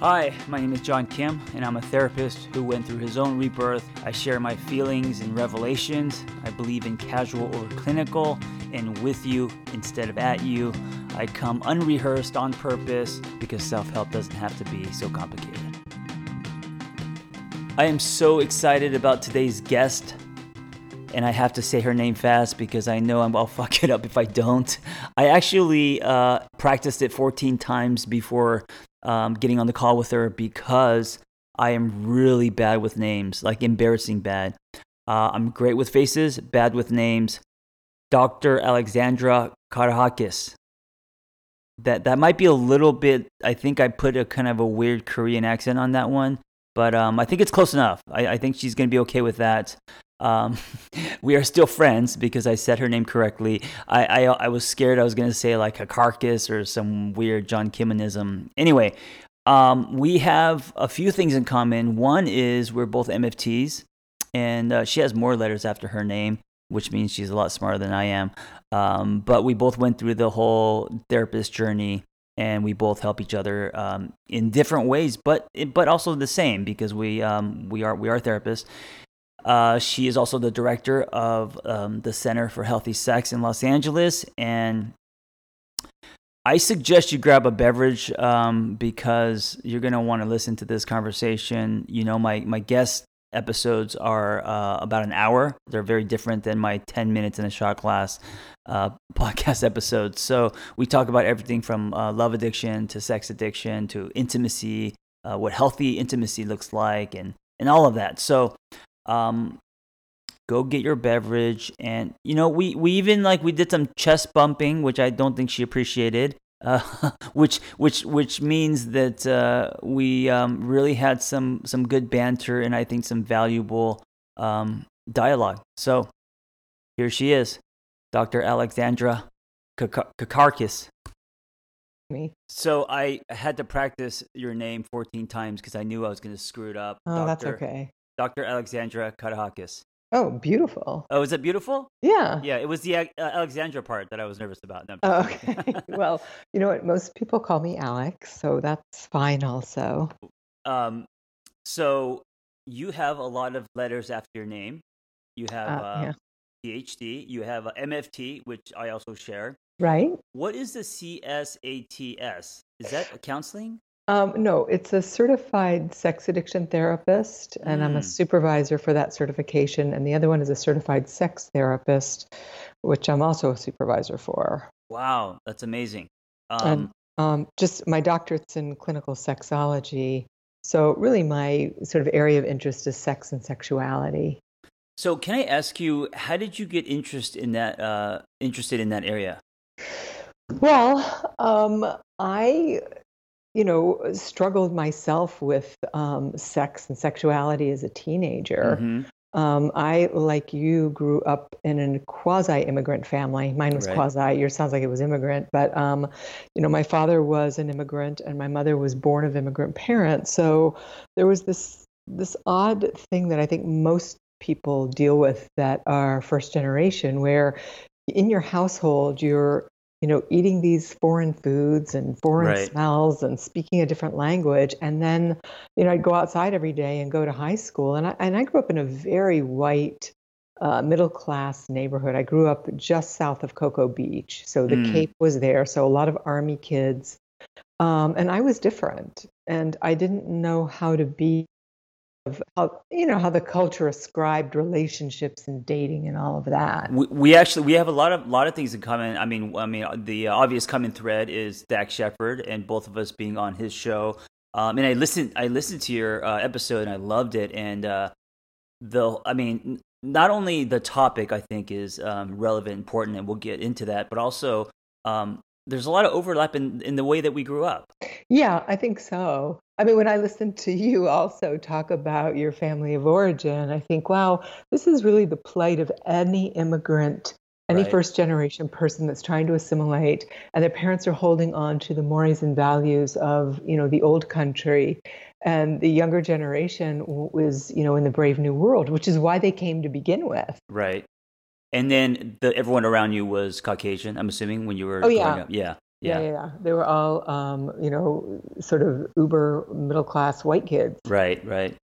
Hi, my name is John Kim, and I'm a therapist who went through his own rebirth. I share my feelings and revelations. I believe in casual or clinical and with you instead of at you. I come unrehearsed on purpose because self help doesn't have to be so complicated. I am so excited about today's guest, and I have to say her name fast because I know I'll fuck it up if I don't. I actually uh, practiced it 14 times before um, getting on the call with her because I am really bad with names, like embarrassing bad. Uh, I'm great with faces, bad with names. Dr. Alexandra Katehakis. That that might be a little bit. I think I put a kind of a weird Korean accent on that one, but um, I think it's close enough. I, I think she's going to be okay with that. Um, we are still friends because I said her name correctly. I, I, I was scared I was going to say like a carcass or some weird John Kimmonism. Anyway, um, we have a few things in common. One is we're both MFTs, and uh, she has more letters after her name, which means she's a lot smarter than I am. Um, but we both went through the whole therapist journey. And we both help each other um, in different ways, but but also the same because we um, we are we are therapists, uh, she is also the director of um, the Center for Healthy Sex in Los Angeles. And I suggest you grab a beverage um, because you're going to want to listen to this conversation. You know, my, my guest episodes are uh, about an hour, they're very different than my 10 minutes in a shot glass uh, podcast episodes. So we talk about everything from uh, love addiction to sex addiction to intimacy, uh, what healthy intimacy looks like, and, and all of that. So um, go get your beverage, and you know we we even like we did some chest bumping, which I don't think she appreciated. Uh, which which which means that uh, we um, really had some some good banter and I think some valuable um, dialogue. So here she is, Dr. Alexandra Katehakis. Me. So I had to practice your name 14 times because I knew I was going to screw it up. Oh, Dr. that's okay. Dr. Alexandra Katehakis. Oh, beautiful. Oh, is it beautiful? Yeah. Yeah, it was the uh, Alexandra part that I was nervous about. No, oh, okay. well, you know what? Most people call me Alex, so that's fine also. Um, so you have a lot of letters after your name. You have uh, uh, yeah. PhD, you have a MFT, which I also share. Right. What is the CSATS? Is that counseling? Um, no, it's a certified sex addiction therapist, and mm. I'm a mm. supervisor for that certification. And the other one is a certified sex therapist, which I'm also a supervisor for. Wow, that's amazing. Um, and um, just my doctorate's in clinical sexology. So, really, my sort of area of interest is sex and sexuality. So, can I ask you, how did you get interest in that? Uh, interested in that area? Well, um, I you know, struggled myself with um, sex and sexuality as a teenager. Mm-hmm. Um, I, like you, grew up in a quasi-immigrant family. Mine was right. quasi. Yours sounds like it was immigrant, but um, you know, my father was an immigrant, and my mother was born of immigrant parents. So there was this this odd thing that I think most people deal with that are first generation, where in your household you're you know, eating these foreign foods and foreign right. smells and speaking a different language. And then, you know, I'd go outside every day and go to high school. And I, and I grew up in a very white, uh, middle class neighborhood. I grew up just south of Cocoa Beach. So the mm. Cape was there. So a lot of Army kids. Um, and I was different. And I didn't know how to be of how you know how the culture ascribed relationships and dating and all of that. We, we actually we have a lot of lot of things in common. I mean, I mean the obvious common thread is Dax Shepard and both of us being on his show. Um, and I listened I listened to your uh, episode and I loved it. And uh, the I mean, not only the topic I think is um, relevant, important, and we'll get into that, but also um, there's a lot of overlap in, in the way that we grew up. Yeah, I think so. I mean, when I listen to you also talk about your family of origin, I think, wow, this is really the plight of any immigrant, any right. first generation person that's trying to assimilate, and their parents are holding on to the mores and values of, you know, the old country. And the younger generation was, you know, in the brave new world, which is why they came to begin with. Right. And then the, everyone around you was Caucasian, I'm assuming, when you were oh, yeah. up. Yeah. Yeah, yeah, yeah. They were all, um, you know, sort of uber middle class white kids. Right, right.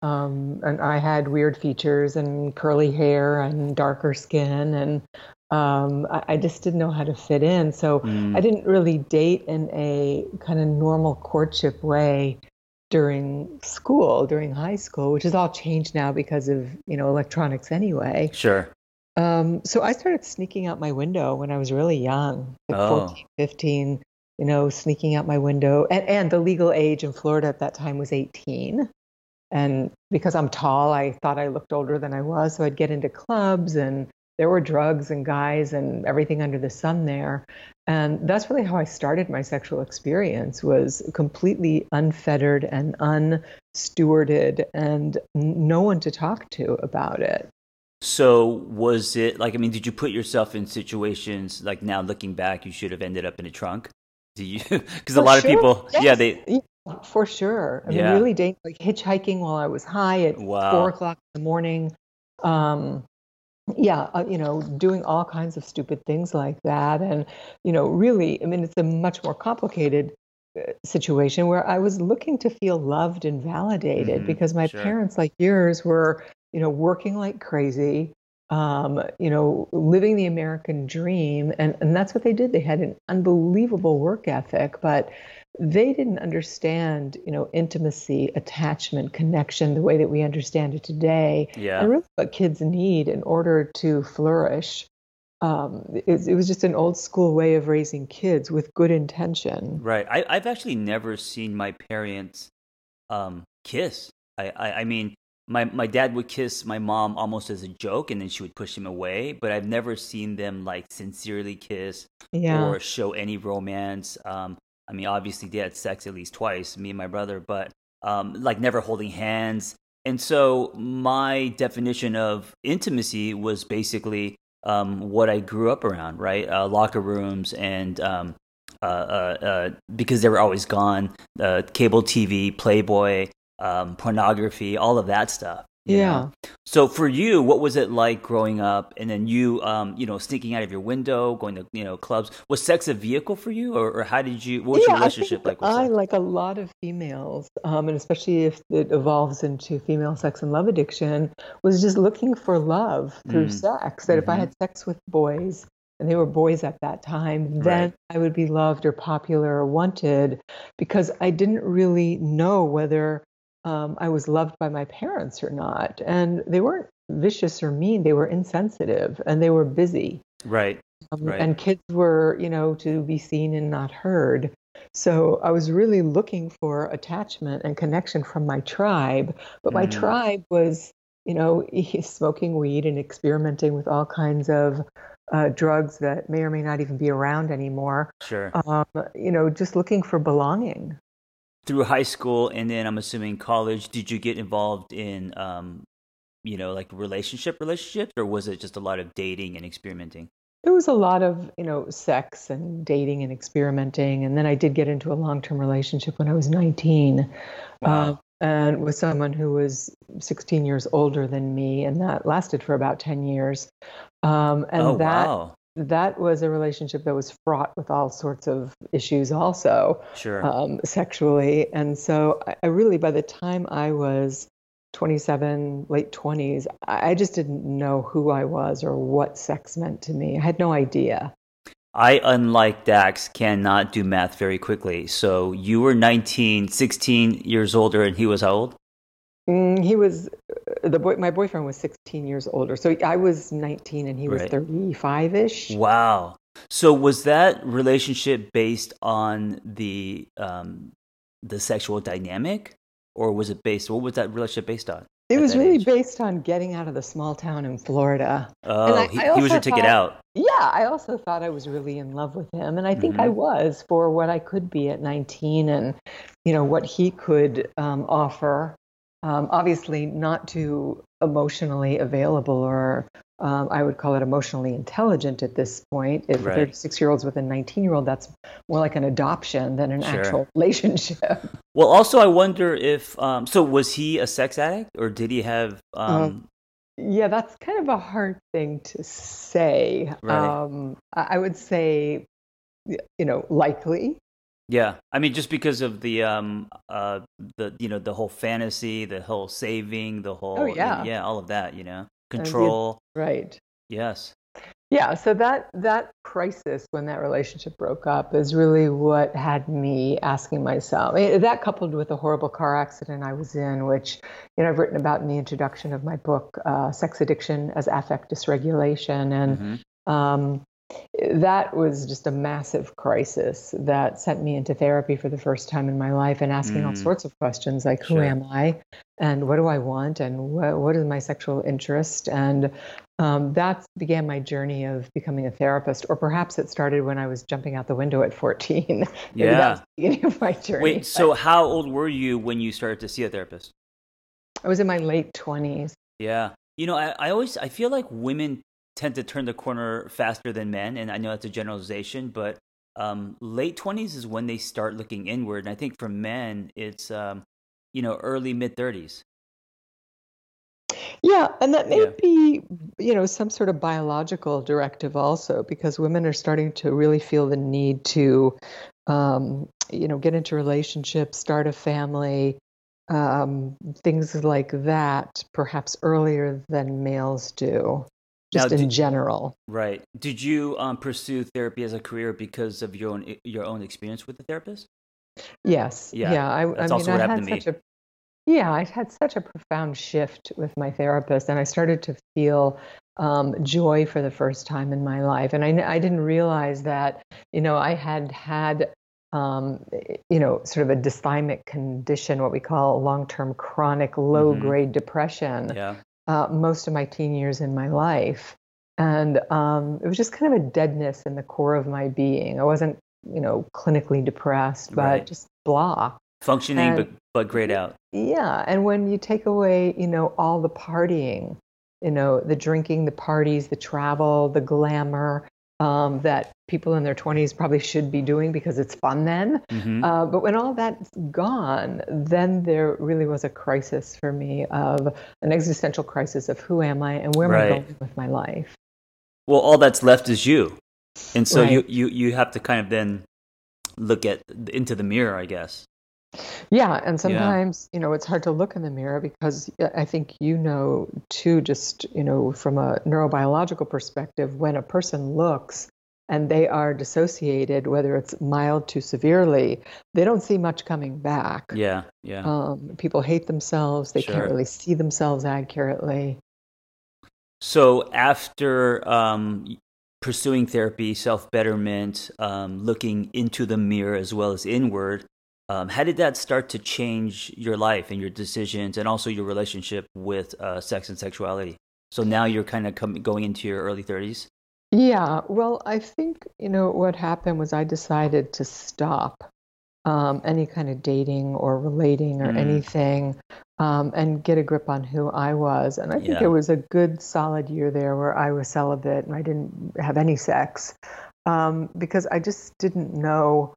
Um, and I had weird features and curly hair and darker skin, and um, I, I, just didn't know how to fit in. So mm. I didn't really date in a kind of normal courtship way during school, during high school, which has all changed now because of you know electronics anyway. Sure. Um, so I started sneaking out my window when I was really young, like oh. 14, 15, you know, sneaking out my window. And, and the legal age in Florida at that time was 18. And because I'm tall, I thought I looked older than I was. So I'd get into clubs and there were drugs and guys and everything under the sun there. And that's really how I started my sexual experience was completely unfettered and unstewarded and no one to talk to about it. So was it like I mean, did you put yourself in situations like now looking back, you should have ended up in a trunk? Do you? Because a lot sure. of people, yes. yeah, they for sure. I yeah. mean, really dangerous, like hitchhiking while I was high at wow. four o'clock in the morning. Um, yeah, uh, you know, doing all kinds of stupid things like that. And, you know, really, I mean, it's a much more complicated uh, situation where I was looking to feel loved and validated mm-hmm. because my sure. parents, like yours, were, you know, working like crazy. Um, you know, living the American dream. And, and that's what they did. They had an unbelievable work ethic, but they didn't understand, you know, intimacy, attachment, connection the way that we understand it today. Yeah. And really what kids need in order to flourish. Um, it, it, was just an old school way of raising kids with good intention. Right. I, have actually never seen my parents um, kiss. I, I, I mean, my my dad would kiss my mom almost as a joke and then she would push him away but i've never seen them like sincerely kiss yeah. or show any romance um, I mean, obviously they had sex at least twice, me and my brother, but um, like never holding hands. And so my definition of intimacy was basically um, what I grew up around, right? Uh, locker rooms and um, uh, uh, uh because they were always gone, uh, cable TV, Playboy, um, pornography, all of that stuff. Yeah. Know? So for you, what was it like growing up, and then you, um, you know, sneaking out of your window, going to you know clubs? Was sex a vehicle for you, or, or how did you? What was yeah, your relationship like? With I sex? like a lot of females, um, and especially if it evolves into female sex and love addiction, was just looking for love through mm. sex. That mm-hmm. if I mm-hmm. had sex with boys, and they were boys at that time, then right. I would be loved or popular or wanted because I didn't really know whether um, I was loved by my parents or not. And they weren't vicious or mean, they were insensitive and they were busy. Right. Um, right. And kids were, you know, to be seen and not heard. So I was really looking for attachment and connection from my tribe. But my mm. tribe was, you know, smoking weed and experimenting with all kinds of uh, drugs that may or may not even be around anymore. Sure. Um, you know, just looking for belonging through high school and then I'm assuming college, did you get involved in, um, you know, like relationship relationships, or was it just a lot of dating and experimenting? There was a lot of, you know, sex and dating and experimenting, and then I did get into a long-term relationship when I was 19, wow. uh, and with someone who was 16 years older than me, and that lasted for about 10 years. Um, and oh, that wow that was a relationship that was fraught with all sorts of issues also sure. um, sexually. And so I, I, really by the time i was 27 late 20s I, just didn't know who i was or what sex meant to me. I had no idea. I unlike dax cannot do math very quickly. So you were 19 16 years older and he was how old Mm, he was the boy. My boyfriend was 16 years older, so I was 19 and he was 35 ish. Wow. So was that relationship based on the um, the sexual dynamic, or was it based? What was that relationship based on? It was really age? based on getting out of the small town in Florida. Oh, I, he, I he, was your ticket out. Yeah, I also thought I was really in love with him, and I think mm-hmm. I was for what I could be at 19, and you know what he could um, offer um, obviously not too emotionally available or um, I would call it emotionally intelligent at this point. If right. 36 year olds with a 19 year old, that's more like an adoption than an sure. actual relationship. Well, also, I wonder if, um, so was he a sex addict or did he have. Um... yeah, that's kind of a hard thing to say. Right. Um, I would say you know, likely. Yeah, I mean, just because of the um uh the you know the whole fantasy, the whole saving, the whole oh yeah. yeah all of that you know control. Right. Yes. Yeah so that that crisis when that relationship broke up is really what had me asking myself that coupled with the horrible car accident i was in which you know i've written about in the introduction of my book uh, sex addiction as affect dysregulation and mm-hmm. um, that was just a massive crisis that sent me into therapy for the first time in my life and asking mm. all sorts of questions like who sure. am i? And what do i want? And what, what is my sexual interest? And um, that began my journey of becoming a therapist or perhaps it started when i was jumping out the window at 14 yeah that was the beginning of my journey wait so how old were you when you started to see a therapist? I was in my late 20s yeah. You know I, I always i feel like women tend to turn the corner faster than men, and I know that's a generalization, but um, late twenties is when they start looking inward, and I think for men it's um, you know early mid thirties. Yeah, and that may yeah. be, you know, some sort of biological directive also, because women are starting to really feel the need to, um, you know, get into relationships, start a family, um, things like that, perhaps earlier than males do just now, in general. Right. Did you um, pursue therapy as a career because of your own your own experience with the therapist? Yes. Yeah. Yeah. I, That's I mean, I had such a yeah, I had such a profound shift with my therapist, and I started to feel um, joy for the first time in my life. And I, I didn't realize that, you know, I had had, um, you know, sort of a dysthymic condition, what we call long term chronic low grade mm-hmm. depression, yeah uh, most of my teen years in my life. And um, it was just kind of a deadness in the core of my being. I wasn't, you know, clinically depressed, but right. just blah. Functioning, and, but, but grayed out. Yeah. And when you take away, you know, all the partying, you know, the drinking, the parties, the travel, the glamour, um, that people in their 20s probably should be doing because it's fun then. Mm-hmm. Uh, but when all that's gone, then there really was a crisis for me of an existential crisis of who am I and where right. am I going with my life. Well, all that's left is you, and so right. you, you you have to kind of then look at into the mirror, I guess. Yeah, and sometimes, yeah. you know, it's hard to look in the mirror because I think you know too just, you know, from a neurobiological perspective when a person looks and they are dissociated whether it's mild to severely, they don't see much coming back. Yeah, yeah. Um, people hate themselves, they sure. can't really see themselves accurately. So after um, pursuing therapy, self betterment, um, looking into the mirror as well as inward, um, how did that start to change your life and your decisions and also your relationship with uh, sex and sexuality? So now you're kind of com- going into your early 30s? Yeah, well, I think, you know, what happened was I decided to stop um, any kind of dating or relating or mm. anything um, and get a grip on who I was. And I think yeah. it was a good solid year there where I was celibate and I didn't have any sex um, because I just didn't know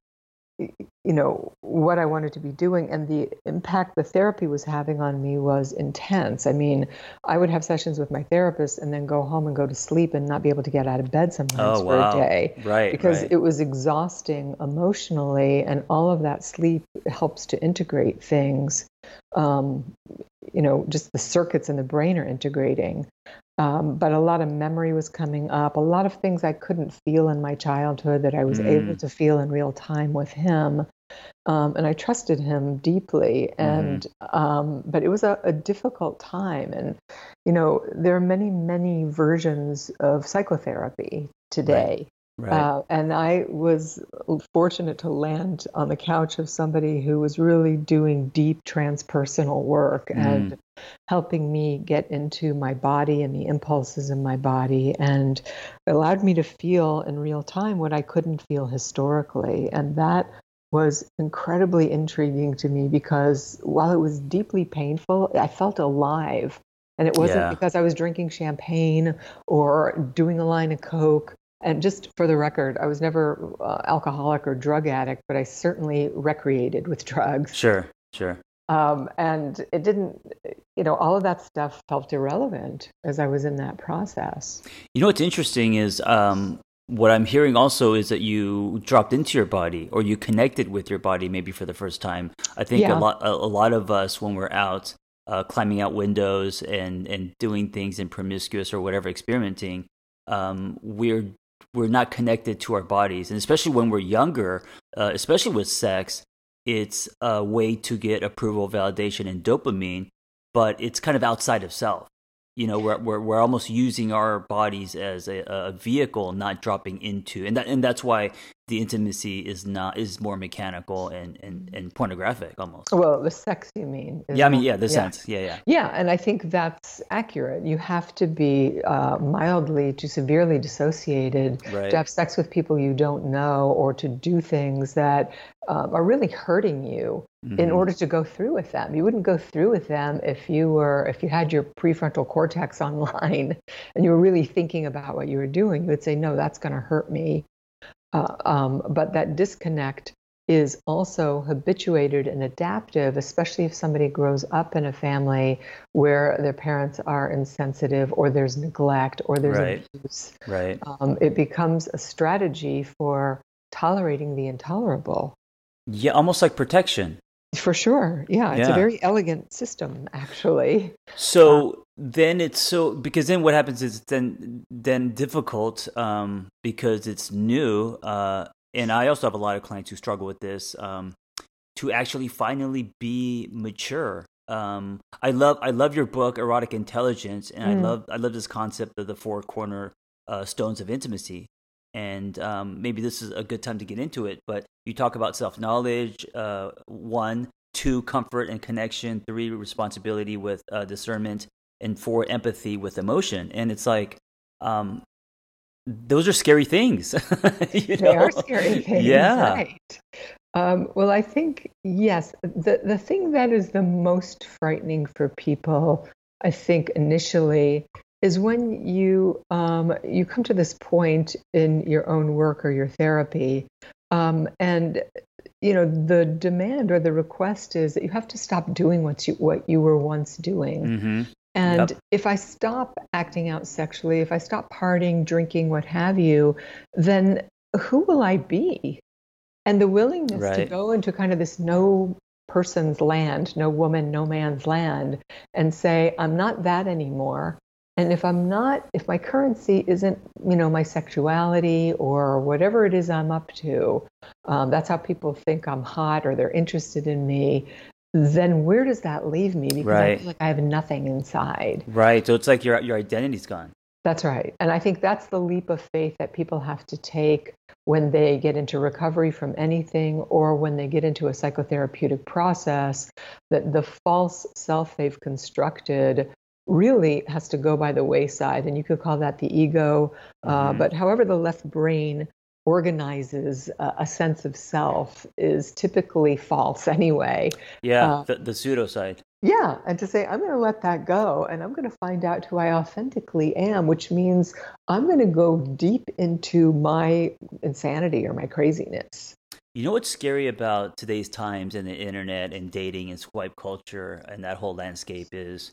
you know what I wanted to be doing and the impact the therapy was having on me was intense. I mean, I would have sessions with my therapist and then go home and go to sleep and not be able to get out of bed sometimes oh, for wow. a day. Right. Because right. it was exhausting emotionally and all of that sleep helps to integrate things. Um, you know, just the circuits in the brain are integrating. Um, but a lot of memory was coming up, a lot of things I couldn't feel in my childhood that I was mm. able to feel in real time with him. Um, and I trusted him deeply. Mm-hmm. And mm. um, but it was a, a, difficult time. And you know, there are many, many versions of psychotherapy today. Right. Uh, and I was fortunate to land on the couch of somebody who was really doing deep transpersonal work mm. and helping me get into my body and the impulses in my body and allowed me to feel in real time what I couldn't feel historically. And that was incredibly intriguing to me because while it was deeply painful, I felt alive. And it wasn't yeah. because I was drinking champagne or doing a line of Coke and just for the record, I was never uh, alcoholic or drug addict, but I certainly recreated with drugs. Sure, sure. Um, and it didn't, you know, all of that stuff felt irrelevant as I was in that process. You know what's interesting is um, what I'm hearing also is that you dropped into your body or you connected with your body maybe for the first time. I think yeah. a lot a, a, lot of us when we're out uh, climbing out windows and and doing things in promiscuous or whatever experimenting, um, we're we're not connected to our bodies, and especially when we're younger, uh, especially with sex, it's a way to get approval, validation, and dopamine, but it's kind of outside of self. You know we're, we're we're almost using our bodies as a, a vehicle not dropping into and that and that's why the intimacy is not is more mechanical and and, and pornographic almost. Well the sex you mean yeah i mean yeah the yeah. sense. Yeah yeah. Yeah and i think that's accurate. You have to be uh, mildly to severely dissociated right. to have sex with people you don't know or to do things that um, are really hurting you mm-hmm. in order to go through with them. You wouldn't go through with them if you were if you had your prefrontal cortex online and you were really thinking about what you were doing. You would say no that's going to hurt me uh, um, but that disconnect is also habituated and adaptive, especially if somebody grows up in a family where their parents are insensitive or there's neglect or there's right. abuse. Right. Um, it becomes a strategy for tolerating the intolerable. Yeah, almost like protection. For sure. Yeah, it's yeah. a very elegant system, actually. So uh, then it's so because then what happens is then then difficult um, because it's new. Uh, and I also have a lot of clients who struggle with this um, to actually finally be mature. Um, I love I love your book Erotic Intelligence, and mm. I love I love this concept of the four corner uh, stones of intimacy. And um, maybe this is a good time to get into it. But you talk about self knowledge, uh, one, two, comfort and connection, three, responsibility with uh, discernment, and four, empathy with emotion. And it's like, um, those are scary things. they know? are scary things. Yeah. Right. Um, well, I think, yes, the, the thing that is the most frightening for people, I think, initially is when you um, you come to this point in your own work or your therapy, um, and you know the demand or the request is that you have to stop doing what you what you were once doing. Mm-hmm. And yep. if I stop acting out sexually, if I stop partying, drinking, what have you, then who will I be? And the willingness right. to go into kind of this no person's land, no woman, no man's land, and say, I'm not that anymore. And if I'm not, if my currency isn't, you know, my sexuality or whatever it is I'm up to, um, that's how people think I'm hot or they're interested in me then where does that leave me? Because right. I feel like I have nothing inside. Right. So it's like your your identity's gone. That's right. And I think that's the leap of faith that people have to take when they get into recovery from anything or when they get into a psychotherapeutic process that the false self they've constructed really has to go by the wayside. And you could call that the ego. Uh, mm-hmm. Uh, but however, the left brain organizes a, a, sense of self is typically false anyway. Yeah, uh, the, the pseudo side. Yeah, and to say, I'm going to let that go and I'm going to find out who I authentically am, which means I'm going to go deep into my insanity or my craziness. You know what's scary about today's times and the internet and dating and swipe culture and that whole landscape is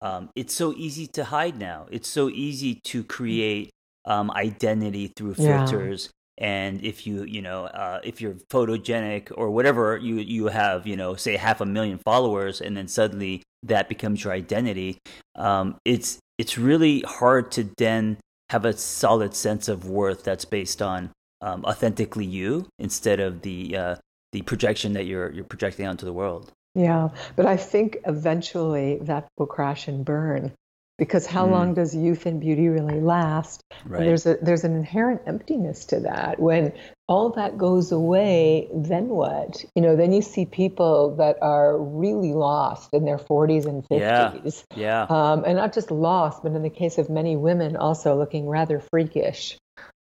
um, it's so easy to hide now. It's so easy to create um, identity through filters. And if you you know uh, if you're photogenic or whatever you you have you know say half a million followers and then suddenly that becomes your identity um, it's it's really hard to then have a solid sense of worth that's based on um, authentically you instead of the uh, the projection that you're you're projecting onto the world yeah but i think eventually that will crash and burn because how mm. long does youth and beauty really last right. there's a there's an inherent emptiness to that when all that goes away then what you know then you see people that are really lost in their 40s and 50s yeah, yeah. Um, and not just lost but in the case of many women also looking rather freakish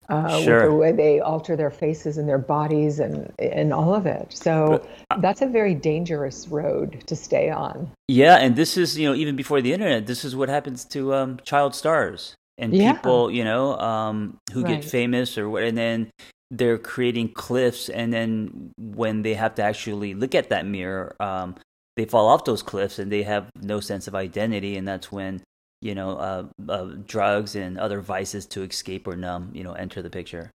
uh, sure. with the way they alter their faces and their bodies and and all of it. So but, uh, that's a very dangerous road to stay on. Yeah, and this is you know even before the internet, this is what happens to um, child stars and yeah. people you know um, who right. get famous or what, and then they're creating cliffs, and then when they have to actually look at that mirror. Um, they fall off those cliffs and they have no sense of identity, and that's when you know, uh, uh, drugs and other vices to escape or numb, you know, enter the picture.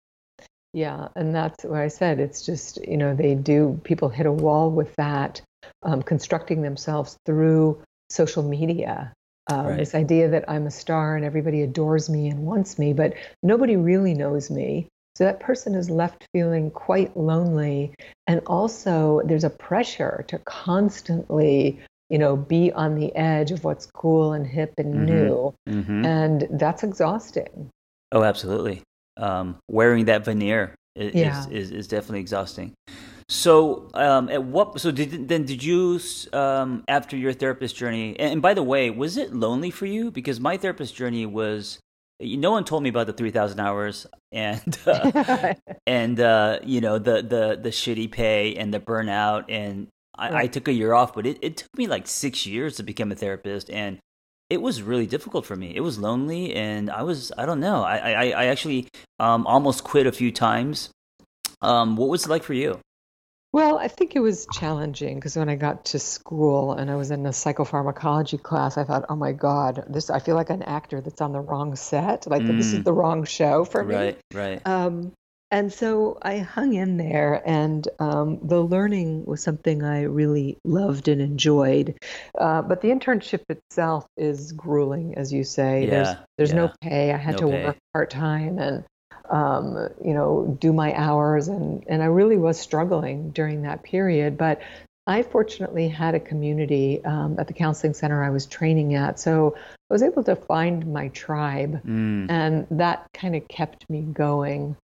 Yeah, and that's what I said. It's just, you know, they do, people hit a wall with that, um, constructing themselves through social media. Um, right. This idea that I'm a star and everybody adores me and wants me, but nobody really knows me. So that person is left feeling quite lonely. And also, there's a pressure to constantly you know, be on the edge of what's cool and hip and mm-hmm. new. Mm-hmm. And that's exhausting. Oh, absolutely. Um, wearing that veneer is, yeah. is, is, is, definitely exhausting. So, um, at what? So, did then did you um, after your therapist journey? And, and by the way, was it lonely for you? Because my therapist journey was no one told me about the 3000 hours and uh, and uh, you know the the the shitty pay and the burnout and I, right. I took a year off, but it, it took me like six years to become a therapist, and it was really difficult for me. It was lonely, and I was I don't know. I I, I actually um, almost quit a few times. Um, what was it like for you? Well, I think it was challenging because when I got to school and I was in a psychopharmacology class, I thought, "Oh my God, this! I feel like an actor that's on the wrong set. Like mm. this is mm. the wrong show for me." Right, right. Um, and so I hung in there, and um, the learning was something I really loved and enjoyed. Uh, but the internship itself is grueling, as you say. Yeah, there's there's yeah. no pay. I had no to pay. work part time and um, you know do my hours, and and I really was struggling during that period. But I fortunately had a community um, at the counseling center I was training at, so I was able to find my tribe, mm. and that kind of kept me going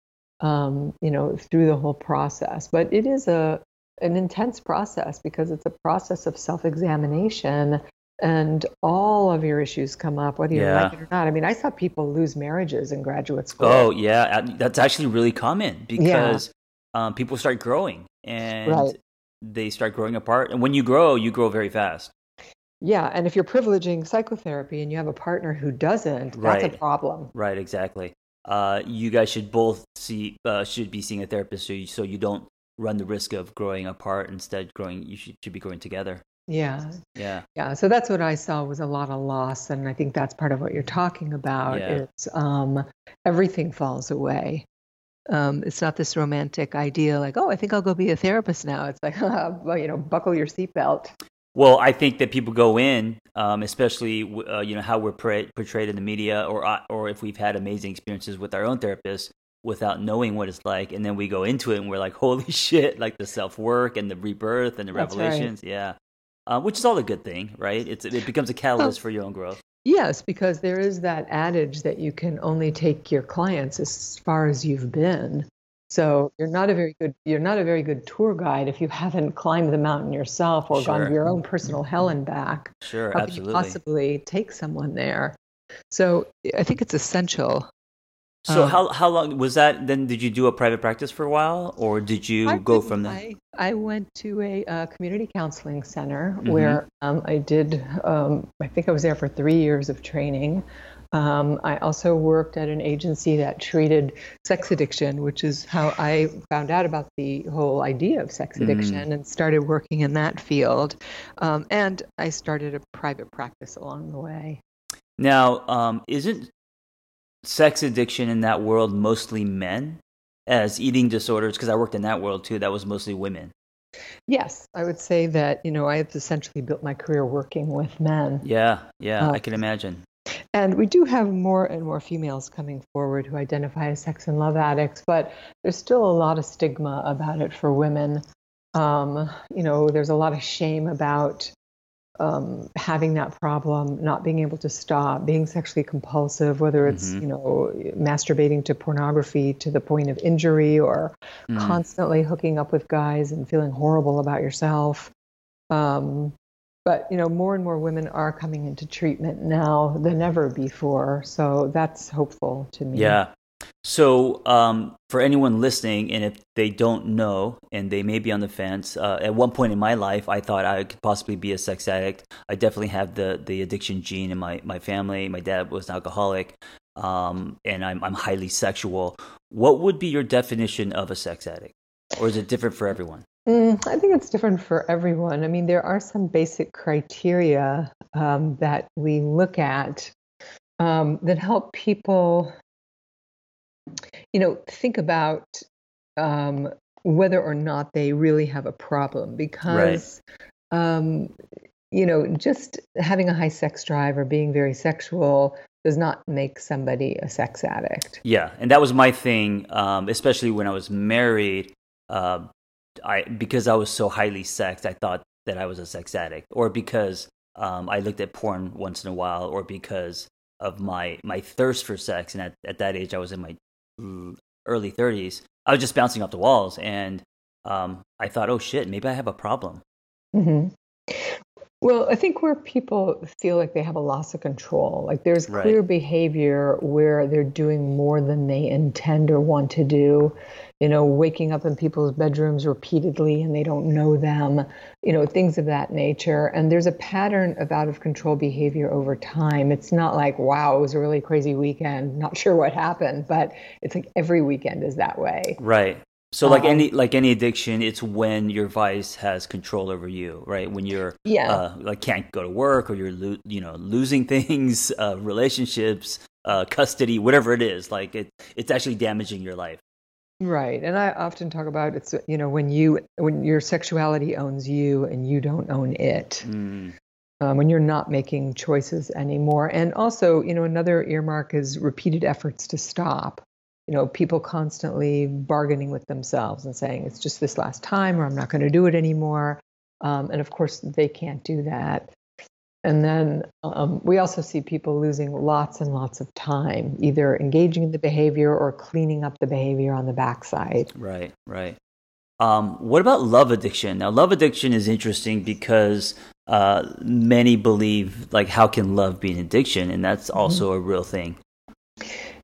um, you know, through the whole process. But it is a an intense process because it's a process of self-examination and all of your issues come up whether you yeah. like it or not. I mean, I saw people lose marriages in graduate school. Oh yeah, that's actually really common because yeah. um, people start growing and right. they start growing apart. And when you grow, you grow very fast. Yeah, and if you're privileging psychotherapy and you have a partner who doesn't, that's right. a problem. Right, exactly uh, you guys should both see uh, should be seeing a therapist so you, so you don't run the risk of growing apart. Instead, growing you should, should be growing together. Yeah. Yeah. Yeah. So that's what I saw was a lot of loss, and I think that's part of what you're talking about. Yeah. It's um, everything falls away. Um, it's not this romantic idea like, oh, I think I'll go be a therapist now. It's like, well, you know, buckle your seatbelt. Well, I think that people go in, um, especially uh, you know how we're portrayed in the media, or uh, or if we've had amazing experiences with our own therapists without knowing what it's like, and then we go into it and we're like, holy shit! Like the self work and the rebirth and the That's revelations, right. yeah, uh, which is all a good thing, right? It's it becomes a catalyst well, for your own growth. Yes, because there is that adage that you can only take your clients as far as you've been. So you're not a very good you're not a very good tour guide if you haven't climbed the mountain yourself or sure. gone to your own personal hell and back. Sure, How absolutely. Could you possibly take someone there? So I think it's essential. So um, how how long was that? Then did you do a private practice for a while, or did you I go from there? I, I went to a, a community counseling center mm-hmm. where um, I did. Um, I think I was there for three years of training. Um, I also worked at an agency that treated sex addiction, which is how I found out about the whole idea of sex mm. addiction mm. and started working in that field. Um, and I started a private practice along the way. Now, um, isn't sex addiction in that world mostly men? As eating disorders, because I worked in that world too, that was mostly women. Yes, I would say that, you know, I've essentially built my career working with men. Yeah, yeah, uh, I can imagine. And we do have more and more females coming forward who identify as sex and love addicts, but there's still a lot of stigma about it for women. Um, you know, there's a lot of shame about um, having that problem, not being able to stop, being sexually compulsive, whether it's, mm-hmm. you know, masturbating to pornography to the point of injury or mm. constantly hooking up with guys and feeling horrible about yourself. Um, but you know more and more women are coming into treatment now than ever before. So that's hopeful to me. Yeah. So um, for anyone listening and if they don't know and they may be on the fence uh, at one point in my life i thought i could possibly be a sex addict. I definitely have the the addiction gene in my, my family. My dad was an alcoholic um, and I'm, I'm highly sexual. What would be your definition of a sex addict? Or is it different for everyone Mm, I think it's different for everyone. I mean, there are some basic criteria um, that we look at um, that help people, you know, think about um, whether or not they really have a problem because right. um, you know just having a high sex drive or being very sexual does not make somebody a sex addict yeah and that was my thing um, especially when i was married uh, i because i was so highly sexed i thought that i was a sex addict or because um, i looked at porn once in a while or because of my my thirst for sex and at, at that age i was in my early 30s I was just bouncing off the walls, and um, I thought, oh shit, maybe I have a problem. Mm-hmm. Well, I think where people feel like they have a loss of control, like there's clear right. behavior where they're doing more than they intend or want to do, you know, waking up in people's bedrooms repeatedly and they don't know them, you know, things of that nature. And there's a pattern of out of control behavior over time. It's not like, wow, it was a really crazy weekend, not sure what happened, but it's like every weekend is that way. Right. So like um, any like any addiction, it's when your vice has control over you, right? When you're yeah, uh, like can't go to work or you're lo- you know losing things, uh, relationships, uh, custody, whatever it is. Like it, it's actually damaging your life. Right, and I often talk about it's you know when you when your sexuality owns you and you don't own it. Mm. Um, when you're not making choices anymore, and also you know another earmark is repeated efforts to stop you know, people constantly bargaining with themselves and saying, it's just this last time, or I'm not going to do it anymore. Um, and of course, they can't do that. And then um, we also see people losing lots and lots of time, either engaging in the behavior or cleaning up the behavior on the backside. Right, right. Um, what about love addiction? Now, love addiction is interesting because uh, many believe, like, how can love be an addiction? And that's mm-hmm. also mm-hmm. a real thing.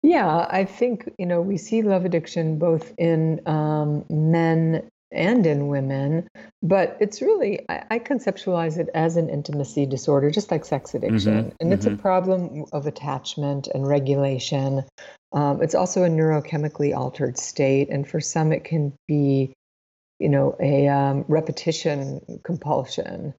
Yeah, I think, you know, we see love addiction both in um, men and in women, but it's really, I, I, conceptualize it as an intimacy disorder, just like sex addiction. Mm-hmm, and mm-hmm. it's a mm-hmm. problem of attachment and regulation. Um, it's also a neurochemically altered state. And for some, it can be, you know, a um, repetition compulsion.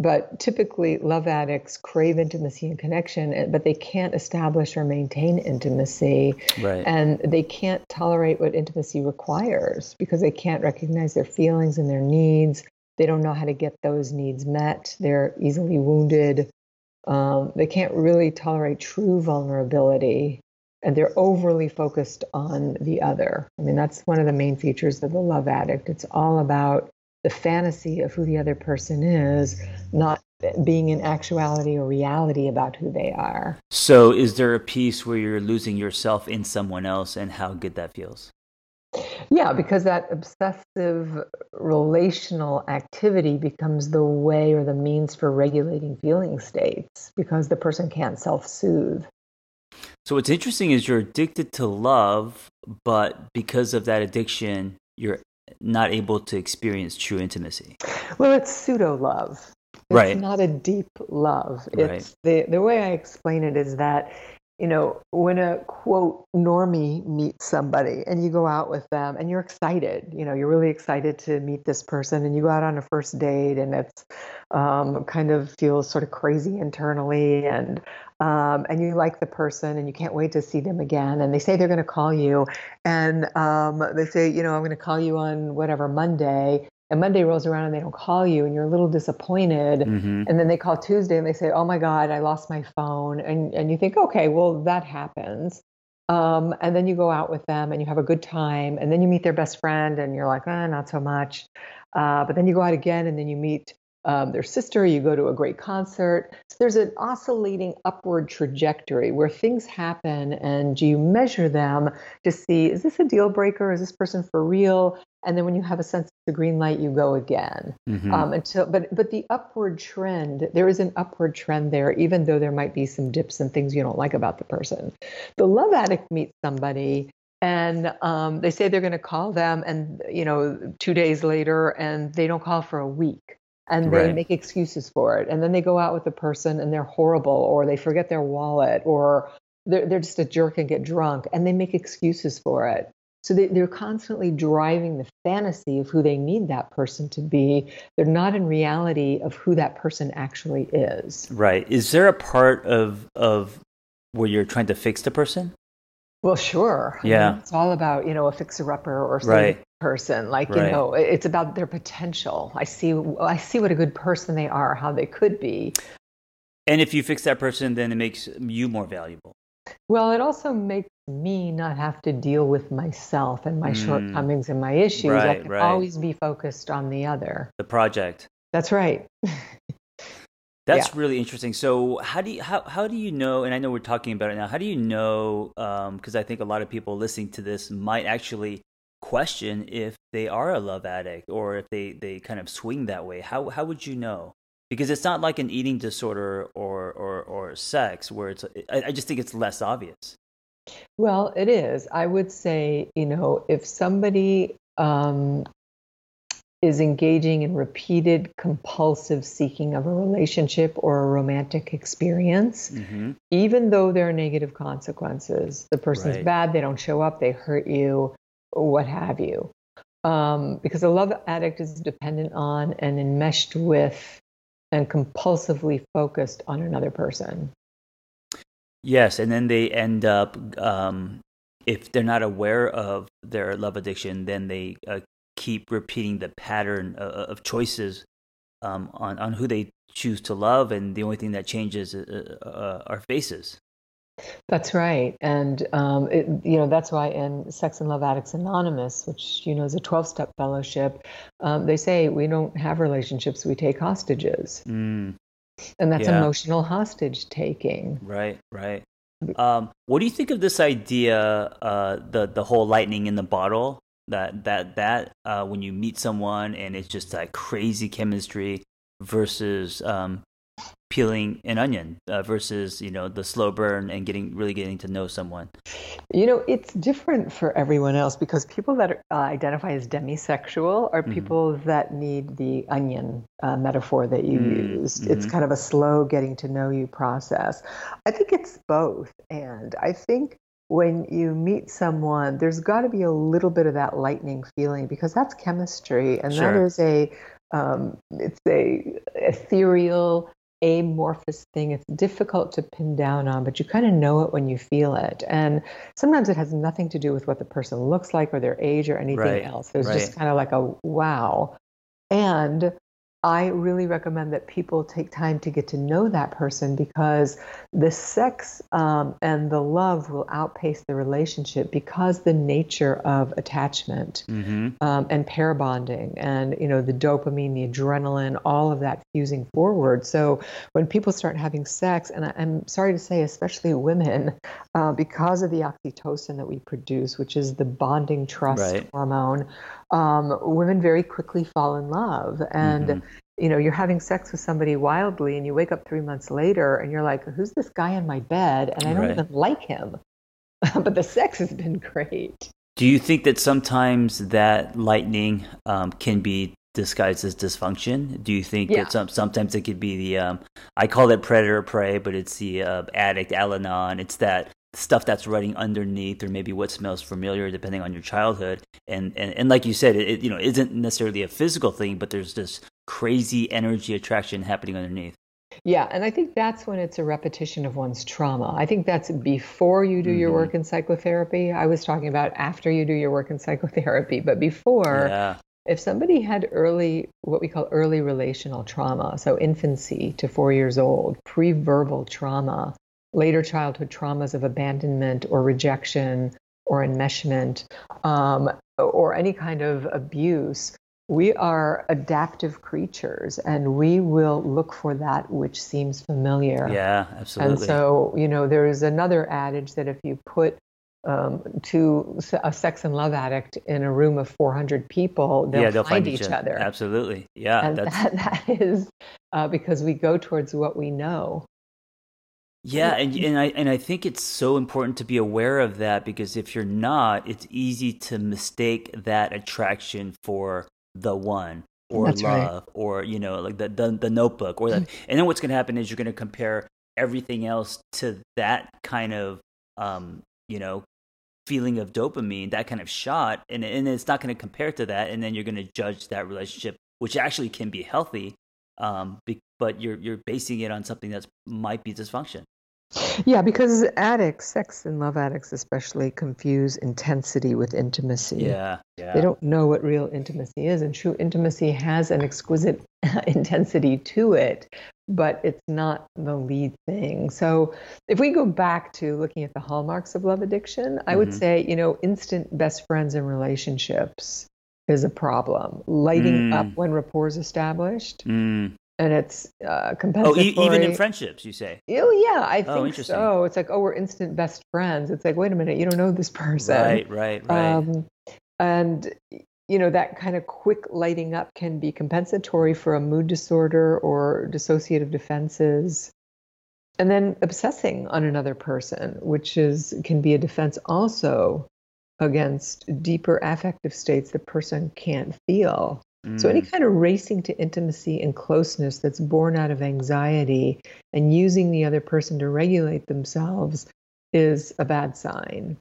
But typically, love addicts crave intimacy and connection, but they can't establish or maintain intimacy. Right. And they can't tolerate what intimacy requires because they can't recognize their feelings and their needs. They don't know how to get those needs met. They're easily wounded. Um, they can't really tolerate true vulnerability. And they're overly focused on the other. I mean, that's one of the main features of the love addict. It's all about the fantasy of who the other person is, not being in actuality or reality about who they are. So, is there a piece where you're losing yourself in someone else and how good that feels? Yeah, because that obsessive relational activity becomes the way or the means for regulating feeling states because the person can't self soothe. So, what's interesting is you're addicted to love, but because of that addiction, you're not able to experience true intimacy? Well, it's pseudo love. It's right. not a deep love. It's right. the the way I explain it is that you know, when a quote normie meets somebody and you go out with them and you're excited, you know, you're really excited to meet this person and you go out on a first date and it's um, kind of feels sort of crazy internally and um, and you like the person and you can't wait to see them again. And they say they're going to call you. And um, they say you know i'm going to call you on whatever monday. And monday rolls around and they don't call you and you're a little disappointed. Mm-hmm. and then they call tuesday and they say oh my god i lost my phone. And, and you think okay well that happens. Um, and then you go out with them and you have a good time. And then you meet their best friend and you're like eh, not so much. Uh, but then you go out again and then you meet um, their sister, you go to a great concert. So there's an oscillating upward trajectory where things happen and you measure them to see is this a deal breaker? Is this person for real? And then when you have a sense of the green light, you go again. Mm-hmm. Um, until, but but the upward trend, there is an upward trend there, even though there might be some dips and things you don't like about the person. The love addict meets somebody and um, they say they're going to call them and you know two days later and they don't call for a week and they right. make excuses for it. And then they go out with a person and they're horrible, or they forget their wallet, or they're, they're just a jerk and get drunk, and they make excuses for it. So they, they're constantly driving the fantasy of who they need that person to be. They're not in reality of who that person actually is. Right. Is there a part of of where you're trying to fix the person? Well, sure. Yeah. I mean, it's all about, you know, a fixer-upper or something Right. Person. Like, Right. you know, it's about their potential. I see I see what a good person they are, how they could be. And if you fix that person, then it makes you more valuable. Well, it also makes me not have to deal with myself and my Mm. shortcomings and my issues. I Right, can right. always be focused on the other. The project. That's right. That's really interesting. So, how do you how how do you know? And I know we're talking about it now. How do you know? Because I think a lot of people listening to this might actually question if they are a love addict or if they they kind of swing that way. How how would you know? Because it's not like an eating disorder or or or sex where it's. I, I just think it's less obvious. Well, it is. I would say, you know, if somebody um, is engaging in repeated compulsive seeking of a relationship or a romantic experience, hmm even though there are negative consequences, the person's Right. bad, they don't show up, they hurt you, what have you. Um, because a love addict is dependent on and enmeshed with and compulsively focused on another person. Yes, and then they end up, um, if they're not aware of their love addiction, then they uh, keep repeating the pattern of, of choices um, on on who they choose to love, and the only thing that changes uh, uh, are faces. That's right, and um, it, you know that's why in Sex and Love Addicts Anonymous, which you know is a twelve-step fellowship, um, they say we don't have relationships; we take hostages, Mm, and that's Yeah. emotional hostage taking. right, right. Um, what do you think of this idea, uh, the the whole lightning in the bottle? That that that uh, when you meet someone and it's just like crazy chemistry versus um, peeling an onion uh, versus you know the slow burn and getting really getting to know someone. You know, it's different for everyone else because people that are, uh, identify as demisexual are Mhm. people that need the onion uh, metaphor that you Mm, used. It's kind of a slow getting to know you process. I think it's both. And I think when you meet someone, there's got to be a little bit of that lightning feeling because that's chemistry. And that Sure. is a, um, it's a ethereal, amorphous thing. It's difficult to pin down on, but you kind of know it when you feel it. And sometimes it has nothing to do with what the person looks like or their age or anything Right, else. There's right. just kind of like a wow. And I really recommend that people take time to get to know that person because the sex um, and the love will outpace the relationship because the nature of attachment Mm-hmm. um, and pair bonding and you know the dopamine the adrenaline all of that fusing forward so when people start having sex and I, i'm sorry to say especially women uh, because of the oxytocin that we produce which is the bonding trust Right. hormone um, women very quickly fall in love and Mhm. you know you're having sex with somebody wildly and you wake up three months later and you're like who's this guy in my bed and i don't Right. even like him but the sex has been great Do you think that sometimes that lightning um, can be disguised as dysfunction? Do you think Yeah. that some, sometimes it could be the um, I call it predator prey, but it's the uh, addict Al-Anon. It's that stuff that's running underneath, or maybe what smells familiar, depending on your childhood. And and, and like you said, it, it you know isn't necessarily a physical thing, but there's this crazy energy attraction happening underneath. Yeah, and I think that's when it's a repetition of one's trauma. I think that's before you do your Mhm. work in psychotherapy. I was talking about after you do your work in psychotherapy, but before, yeah. if somebody had early, what we call early relational trauma, so infancy to four years old, pre verbal trauma, later childhood traumas of abandonment or rejection or enmeshment, um, or any kind of abuse, we are adaptive creatures and we will look for that which seems familiar. Yeah, absolutely. And so, you know, there is another adage that if you put um, two a sex and love addict in a room of 400 people, they'll, yeah, they'll find, find each other. Absolutely. Yeah, And that's that, that is uh, because we go towards what we know. Yeah, and and I and I think it's so important to be aware of that because if you're not, it's easy to mistake that attraction for the one or That's right. love or you know like the the, the notebook or that. and then what's going to happen is you're going to compare everything else to that kind of um, you know feeling of dopamine, that kind of shot, and and it's not going to compare to that, and then you're going to judge that relationship, which actually can be healthy, um, be, but you're you're basing it on something that might be dysfunction. Yeah, because addicts, sex and love addicts especially, confuse intensity with intimacy. Yeah, yeah. They don't know what real intimacy is, and true intimacy has an exquisite intensity to it, but it's not the lead thing. So, if we go back to looking at the hallmarks of love addiction, I mm-hmm. would say, you know, instant best friends and relationships is a problem. Lighting mm. up when rapport is established. Mm and it's uh, compensatory. Oh, e- even in friendships, you say? Oh, yeah, I oh, think so. It's like, oh, we're instant best friends. It's like, wait a minute, you don't know this person. Right, right, right. Um, and you know that kind of quick lighting up can be compensatory for a mood disorder or dissociative defenses. And then obsessing on another person, which is can be a defense also against deeper affective states the person can't feel. So, any mm. kind of racing to intimacy and closeness that's born out of anxiety and using the other person to regulate themselves is a bad sign.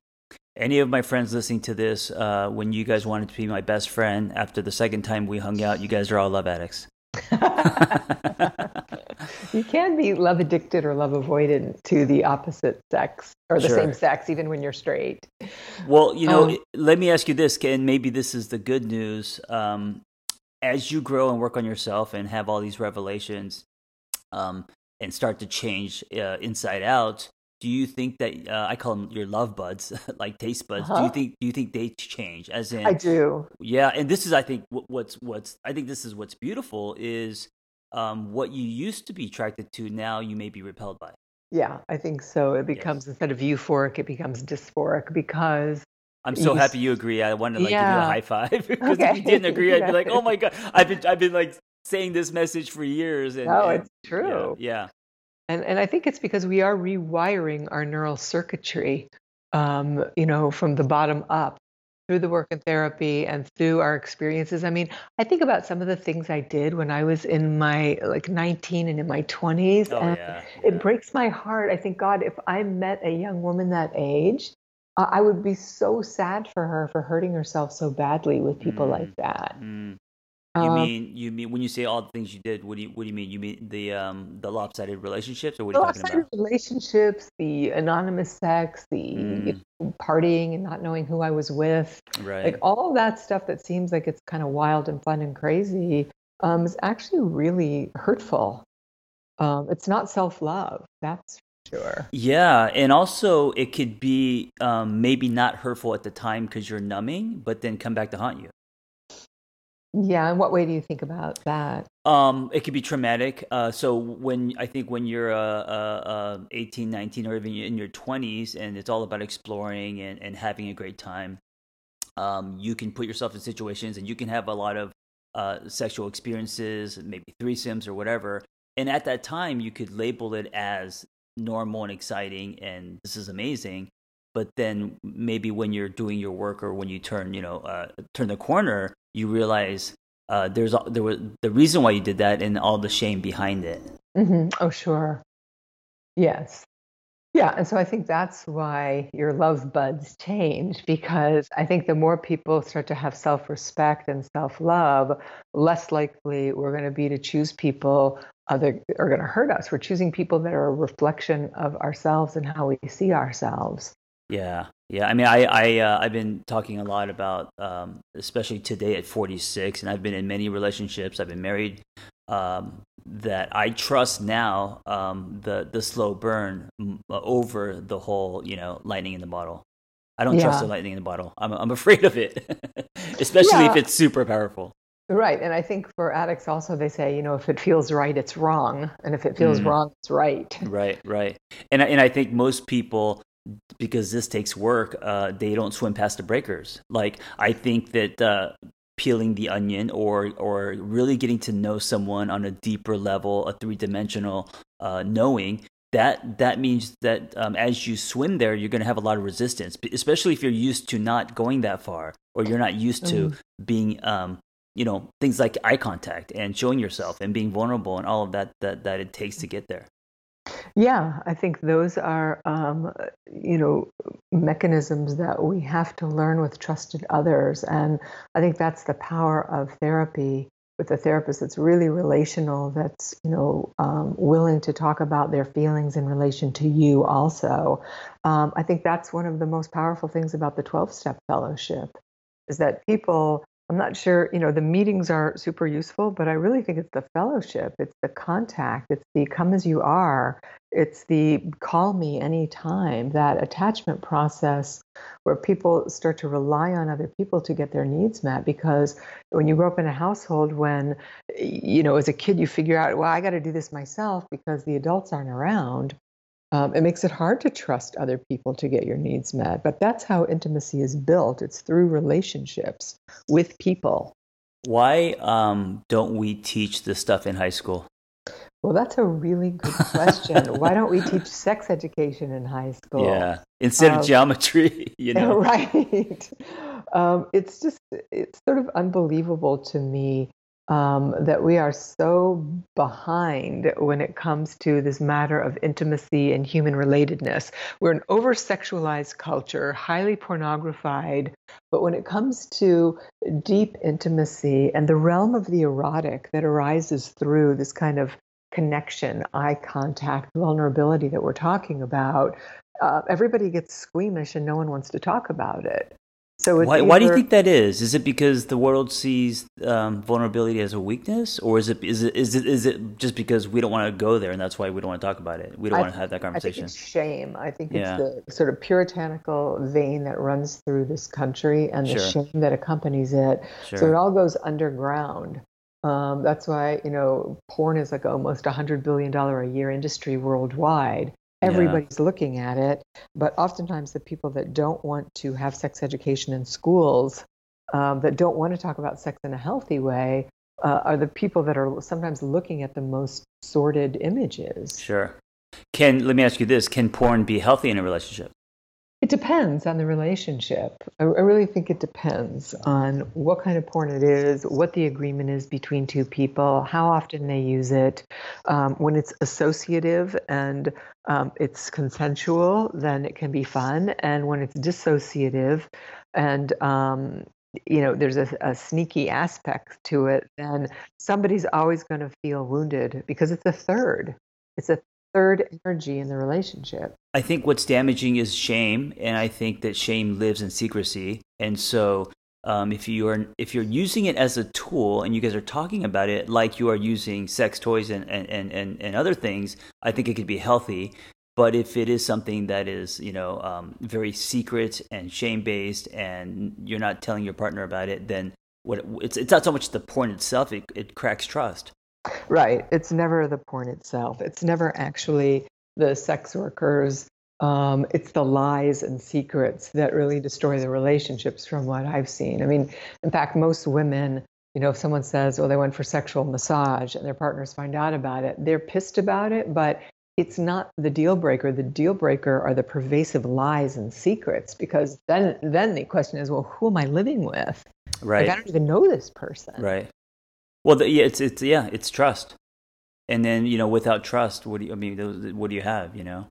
Any of my friends listening to this, uh, when you guys wanted to be my best friend after the second time we hung out, you guys are all love addicts. you can be love addicted or love avoidant to the opposite sex or the sure. same sex, even when you're straight. Well, you know, um, let me ask you this, and maybe this is the good news. Um, as you grow and work on yourself and have all these revelations um, and start to change uh, inside out do you think that uh, I call them your love buds, like taste buds? Uh-huh. Do you uh-huh. think do you think they change? As in, I do. Yeah, and this is, I think, what's what's I think this is what's beautiful is um, what you used to be attracted to now you may be repelled by. Yeah, I think so. It becomes yes. instead of euphoric, it becomes dysphoric because I'm so happy you agree. I wanted to like yeah. give you a high five because okay. if you didn't agree, I'd be like, oh my god, I've been I've been like saying this message for years. And, oh, and, it's true. Yeah, yeah, And and I think it's because we are rewiring our neural circuitry, um, you know, from the bottom up through the work in therapy and through our experiences. I mean, I think about some of the things I did when I was in my like 19 and in my 20s. Oh, and yeah, it yeah. breaks my heart. I think, God, if I met a young woman that age, I would be so sad for her for hurting herself so badly with people mm, like that. Mm. You um, mean you mean when you say all the things you did? What do you what do you mean? You mean the um the lopsided relationships, or what are you talking about? relationships, the anonymous sex, the mm. partying and not knowing who I was with, right? Like all that stuff that seems like it's kind of wild and fun and crazy um, is actually really hurtful. Um, it's not self love. That's Sure. Yeah, and also it could be um, maybe not hurtful at the time because you're numbing, but then come back to haunt you. Yeah, in what way do you think about that? Um, it could be traumatic. Uh, so when I think when you're uh, uh, 18, 19, or even in your 20s, and it's all about exploring and, and having a great time, um, you can put yourself in situations and you can have a lot of uh, sexual experiences, maybe threesomes or whatever. And at that time, you could label it as normal and exciting and this is amazing. But then maybe when you're doing your work or when you turn you know uh, turn the corner you realize uh, there's there was the reason why you did that and all the shame behind it. Mm-hmm. oh sure. Yes. Yeah and so i think that's why your love buds change because i think the more people start to have self-respect and self-love less likely we're going to be to choose people other are going to hurt us. We're choosing people that are a reflection of ourselves and how we see ourselves. Yeah, yeah. I mean, I, I, uh, I've been talking a lot about, um, especially today at 46, and I've been in many relationships. I've been married. Um, that I trust now um, the the slow burn over the whole, you know, lightning in the bottle. I don't yeah. trust the lightning in the bottle. I'm I'm afraid of it, especially yeah. if it's super powerful. Right. And I think for addicts also, they say, you know, if it feels right, it's wrong. And if it feels mm. wrong, it's right. Right, right. And, and I think most people, because this takes work, uh, they don't swim past the breakers. Like, I think that uh, peeling the onion or, or really getting to know someone on a deeper level, a three dimensional uh, knowing, that that means that um, as you swim there, you're going to have a lot of resistance, especially if you're used to not going that far or you're not used to mm. being um, you know things like eye contact and showing yourself and being vulnerable and all of that that that it takes to get there yeah i think those are um, you know mechanisms that we have to learn with trusted others and i think that's the power of therapy with a therapist that's really relational, that's you know um, willing to talk about their feelings in relation to you. Also, um, I think that's one of the most powerful things about the 12-step fellowship is that people I'm not sure, you know, the meetings are super useful, but I really think it's the fellowship, it's the contact, it's the come as you are, it's the call me anytime, that attachment process where people start to rely on other people to get their needs met. Because when you grow up in a household when, you know, as a kid, you figure out, well, I got to do this myself because the adults aren't around um, it makes it hard to trust other people to get your needs met. But that's how intimacy is built it's through relationships with people. Why um, don't we teach this stuff in high school? Well, that's a really good question. Why don't we teach sex education in high school? Yeah, instead um, of geometry, you know. Right. Um, it's just, it's sort of unbelievable to me um, that we are so behind when it comes to this matter of intimacy and human relatedness. We're an over sexualized culture, highly pornographied, but when it comes to deep intimacy and the realm of the erotic that arises through this kind of connection, eye contact, vulnerability that we're talking about, uh, everybody gets squeamish and no one wants to talk about it. So why, either... why do you think that is? Is it because the world sees um, vulnerability as a weakness, or is it is it is it is it just because we don't want to go there and that's why we don't want to talk about it? We don't I want to have that conversation. I think it's shame. I think yeah. it's the sort of puritanical vein that runs through this country and the sure. shame that accompanies it. Sure. So it all goes underground. Um, that's why you know porn is like almost a hundred billion dollar a year industry worldwide everybody's yeah. looking at it but oftentimes the people that don't want to have sex education in schools um, that don't want to talk about sex in a healthy way uh, are the people that are sometimes looking at the most sordid images. Sure. Can let me ask you this can porn be healthy in a relationship it depends on the relationship. I, really think it depends on what kind of porn it is, what the agreement is between two people, how often they use it. Um, when it's associative and um, it's consensual, then it can be fun. And when it's dissociative and um, you know there's a, a, sneaky aspect to it then somebody's always going to feel wounded because it's a third it's a third energy in the relationship. I think what's damaging is shame, and I think that shame lives in secrecy. And so, um, if you are if you're using it as a tool, and you guys are talking about it like you are using sex toys and and and, and other things, I think it could be healthy. But if it is something that is, you know, um, very secret and shame based, and you're not telling your partner about it, then what it's it's not so much the porn itself; it, it cracks trust. Right. It's never the porn itself. It's never actually the sex workers. Um, it's the lies and secrets that really destroy the relationships, from what I've seen. I mean, in fact, most women, you know, if someone says, "Oh, they went for sexual massage," and their partners find out about it, they're pissed about it, but it's not the deal breaker. The deal breaker are the pervasive lies and secrets, because then then the question is, well, who am I living with? Right. Like, I don't even know this person. Right. Well, the, yeah, it's it's yeah, it's trust, and then you know, without trust, what do you, I mean? What do you have? You know.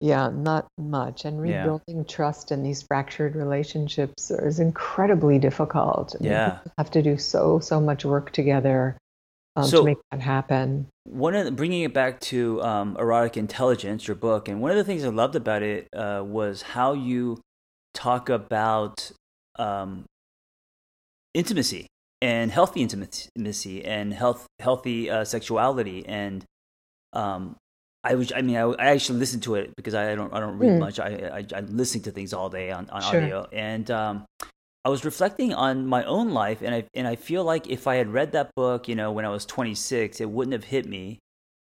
Yeah, not much. And rebuilding yeah. trust in these fractured relationships is incredibly difficult. Yeah, have to do so so much work together um, so, to make that happen. One of the, bringing it back to um, erotic intelligence, your book, and one of the things I loved about it uh, was how you talk about um, intimacy and healthy intimacy and health healthy uh, sexuality and um I was I mean I, I, actually listened to it because I, don't I don't read mm. much I, I am listening to things all day on, on sure. audio and um I was reflecting on my own life and I and I feel like if I had read that book you know when I was 26 it wouldn't have hit me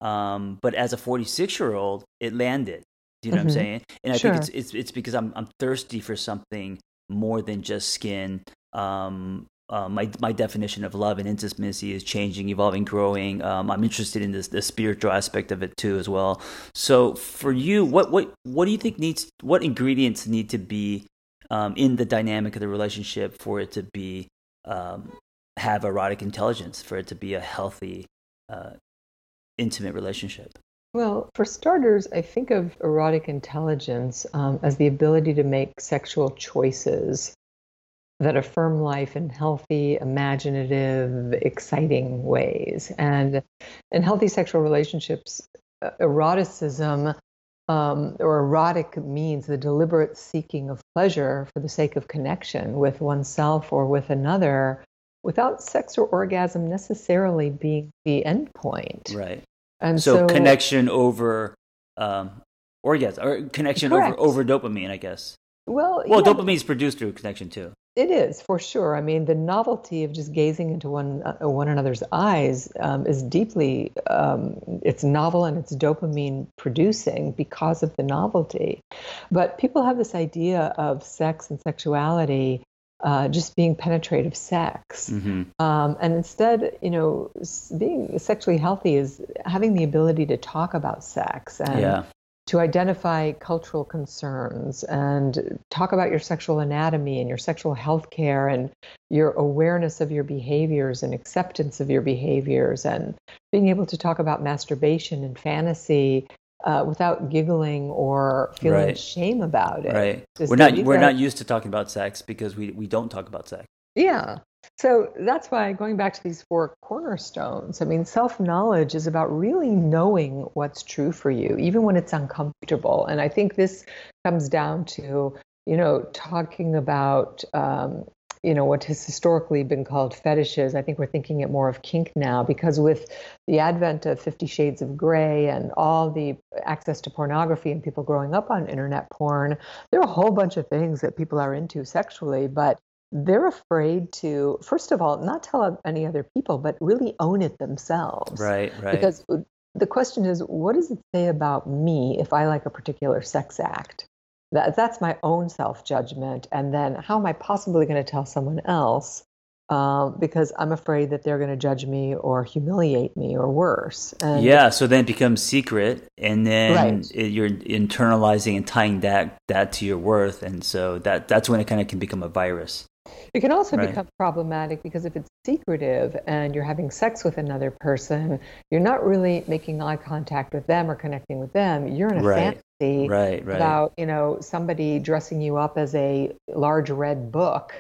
um but as a 46 year old it landed do you know mm-hmm. what I'm mm-hmm. saying and I sure. think it's it's it's because I'm I'm thirsty for something more than just skin um, uh, my my definition of love and intimacy is changing, evolving, growing. Um, I'm interested in this the spiritual aspect of it too as well. So for you, what what what do you think needs? What ingredients need to be um, in the dynamic of the relationship for it to be um, have erotic intelligence, for it to be a healthy, uh, intimate relationship? Well, for starters, I think of erotic intelligence um, as the ability to make sexual choices that affirm life in healthy, imaginative, exciting ways. And in healthy sexual relationships, eroticism um, or erotic means the deliberate seeking of pleasure for the sake of connection with oneself or with another without sex or orgasm necessarily being the end point. Right. And so, so connection over um, orgasm or connection over, over dopamine, I guess. Well, well, yeah. dopamine is produced through connection too. It is for sure. I mean, the novelty of just gazing into one uh, one another's eyes um, is deeply um, it's novel and it's dopamine producing because of the novelty. But people have this idea of sex and sexuality uh, just being penetrative sex. Mm-hmm. Um, and instead, you know, being sexually healthy is having the ability to talk about sex and yeah to identify cultural concerns and talk about your sexual anatomy and your sexual health care and your awareness of your behaviors and acceptance of your behaviors and being able to talk about masturbation and fantasy uh, without giggling or feeling right. shame about it. Right. we're not we're not used to talking about sex because we we don't talk about sex. Yeah. So that's why going back to these four cornerstones, I mean, self knowledge is about really knowing what's true for you, even when it's uncomfortable. And I think this comes down to, you know, talking about, um, you know, what has historically been called fetishes. I think we're thinking it more of kink now because with the advent of Fifty Shades of Grey and all the access to pornography and people growing up on internet porn, there are a whole bunch of things that people are into sexually, but they're afraid to first of all not tell any other people but really own it themselves. Right right. Because the question is what does it say about me if i like a particular sex act? That, that's my own self judgment and then how am i possibly going to tell someone else um, because i'm afraid that they're going to judge me or humiliate me or worse and yeah so then it becomes secret and then right. it, you're internalizing and tying that that to your worth and so that that's when it kind of can become a virus it can also right. become problematic because if it's secretive and you're having sex with another person, you're not really making eye contact with them or connecting with them. You're in a right. fantasy right, about, you know, somebody dressing you up as a large red book.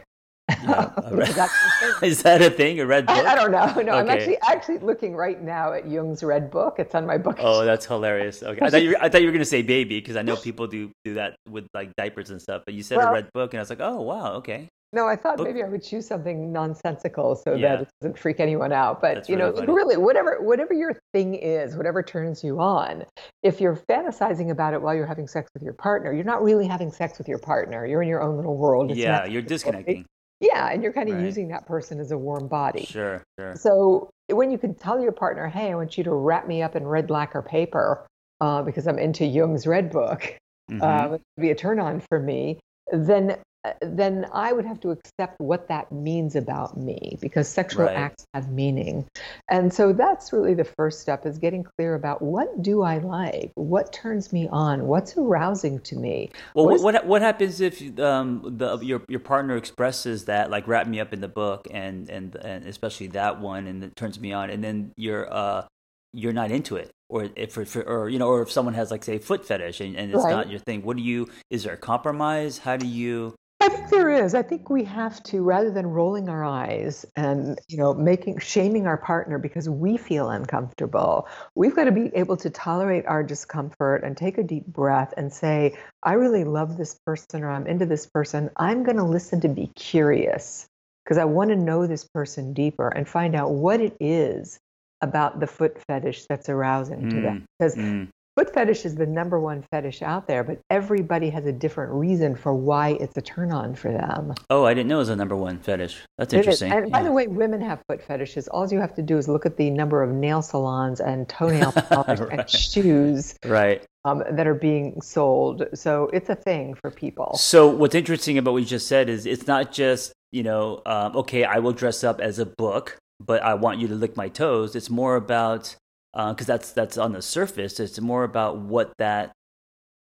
Yeah, Is that a thing? A red book? I, I don't know. No, okay. I'm actually actually looking right now at Jung's red book. It's on my book. Oh, that's hilarious. Okay, I thought you were, I thought you were gonna say baby because I know people do do that with like diapers and stuff. But you said well, a red book, and I was like, oh wow, okay. No, I thought maybe I would choose something nonsensical so yeah. that it doesn't freak anyone out. But That's you know, really, really, whatever whatever your thing is, whatever turns you on, if you're fantasizing about it while you're having sex with your partner, you're not really having sex with your partner. You're in your own little world. It's yeah, you're disconnecting. Yeah, and you're kind of right. using that person as a warm body. Sure, sure. So when you can tell your partner, "Hey, I want you to wrap me up in red lacquer paper uh, because I'm into Jung's Red Book," mm-hmm. uh, be a turn on for me. Then then I would have to accept what that means about me because sexual right. acts have meaning. And so that's really the first step is getting clear about what do I like? What turns me on? What's arousing to me? Well, what, what, what, happens if um, the, your, your partner expresses that, like wrap me up in the book and, and, and especially that one and it turns me on and then you're, uh, you're not into it or if for, or you know or if someone has like say foot fetish and, and it's right. not your thing what do you is there a compromise how do you I think there is. I think we have to, rather than rolling our eyes and you know making shaming our partner because we feel uncomfortable, we've got to be able to tolerate our discomfort and take a deep breath and say, "I really love this person, or I'm into this person. I'm going to listen to be curious because I want to know this person deeper and find out what it is about the foot fetish that's arousing mm, to them. Because mm. Foot fetish is the number one fetish out there, but everybody has a different reason for why it's a turn on for them. Oh, I didn't know it was a number one fetish. That's interesting. And yeah. by the way, women have foot fetishes. All you have to do is look at the number of nail salons and toenail polish right. and shoes right. Um, that are being sold. So it's a thing for people. So what's interesting about what you just said is it's not just, you know, um, okay, I will dress up as a book, but I want you to lick my toes. It's more about because uh, that's that's on the surface. It's more about what that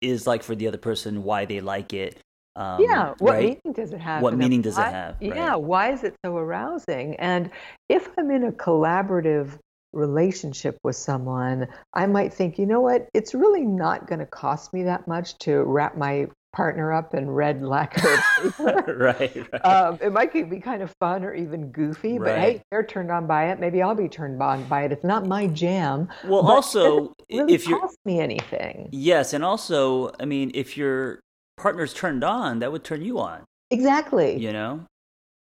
is like for the other person, why they like it. Um, yeah, what right? meaning does it have? What meaning does why, it have? Right? Yeah, why is it so arousing? And if I'm in a collaborative relationship with someone, I might think, you know what, it's really not going to cost me that much to wrap my partner up in red lacquer paper. right. right. Um, it might be kind of fun or even goofy, but Right. hey, they're turned on by it. Maybe I'll be turned on by it. It's not my jam. Well, also, really if you're cost me anything. yes, and also, I mean, if your partner's turned on, that would turn you on. Exactly. You know.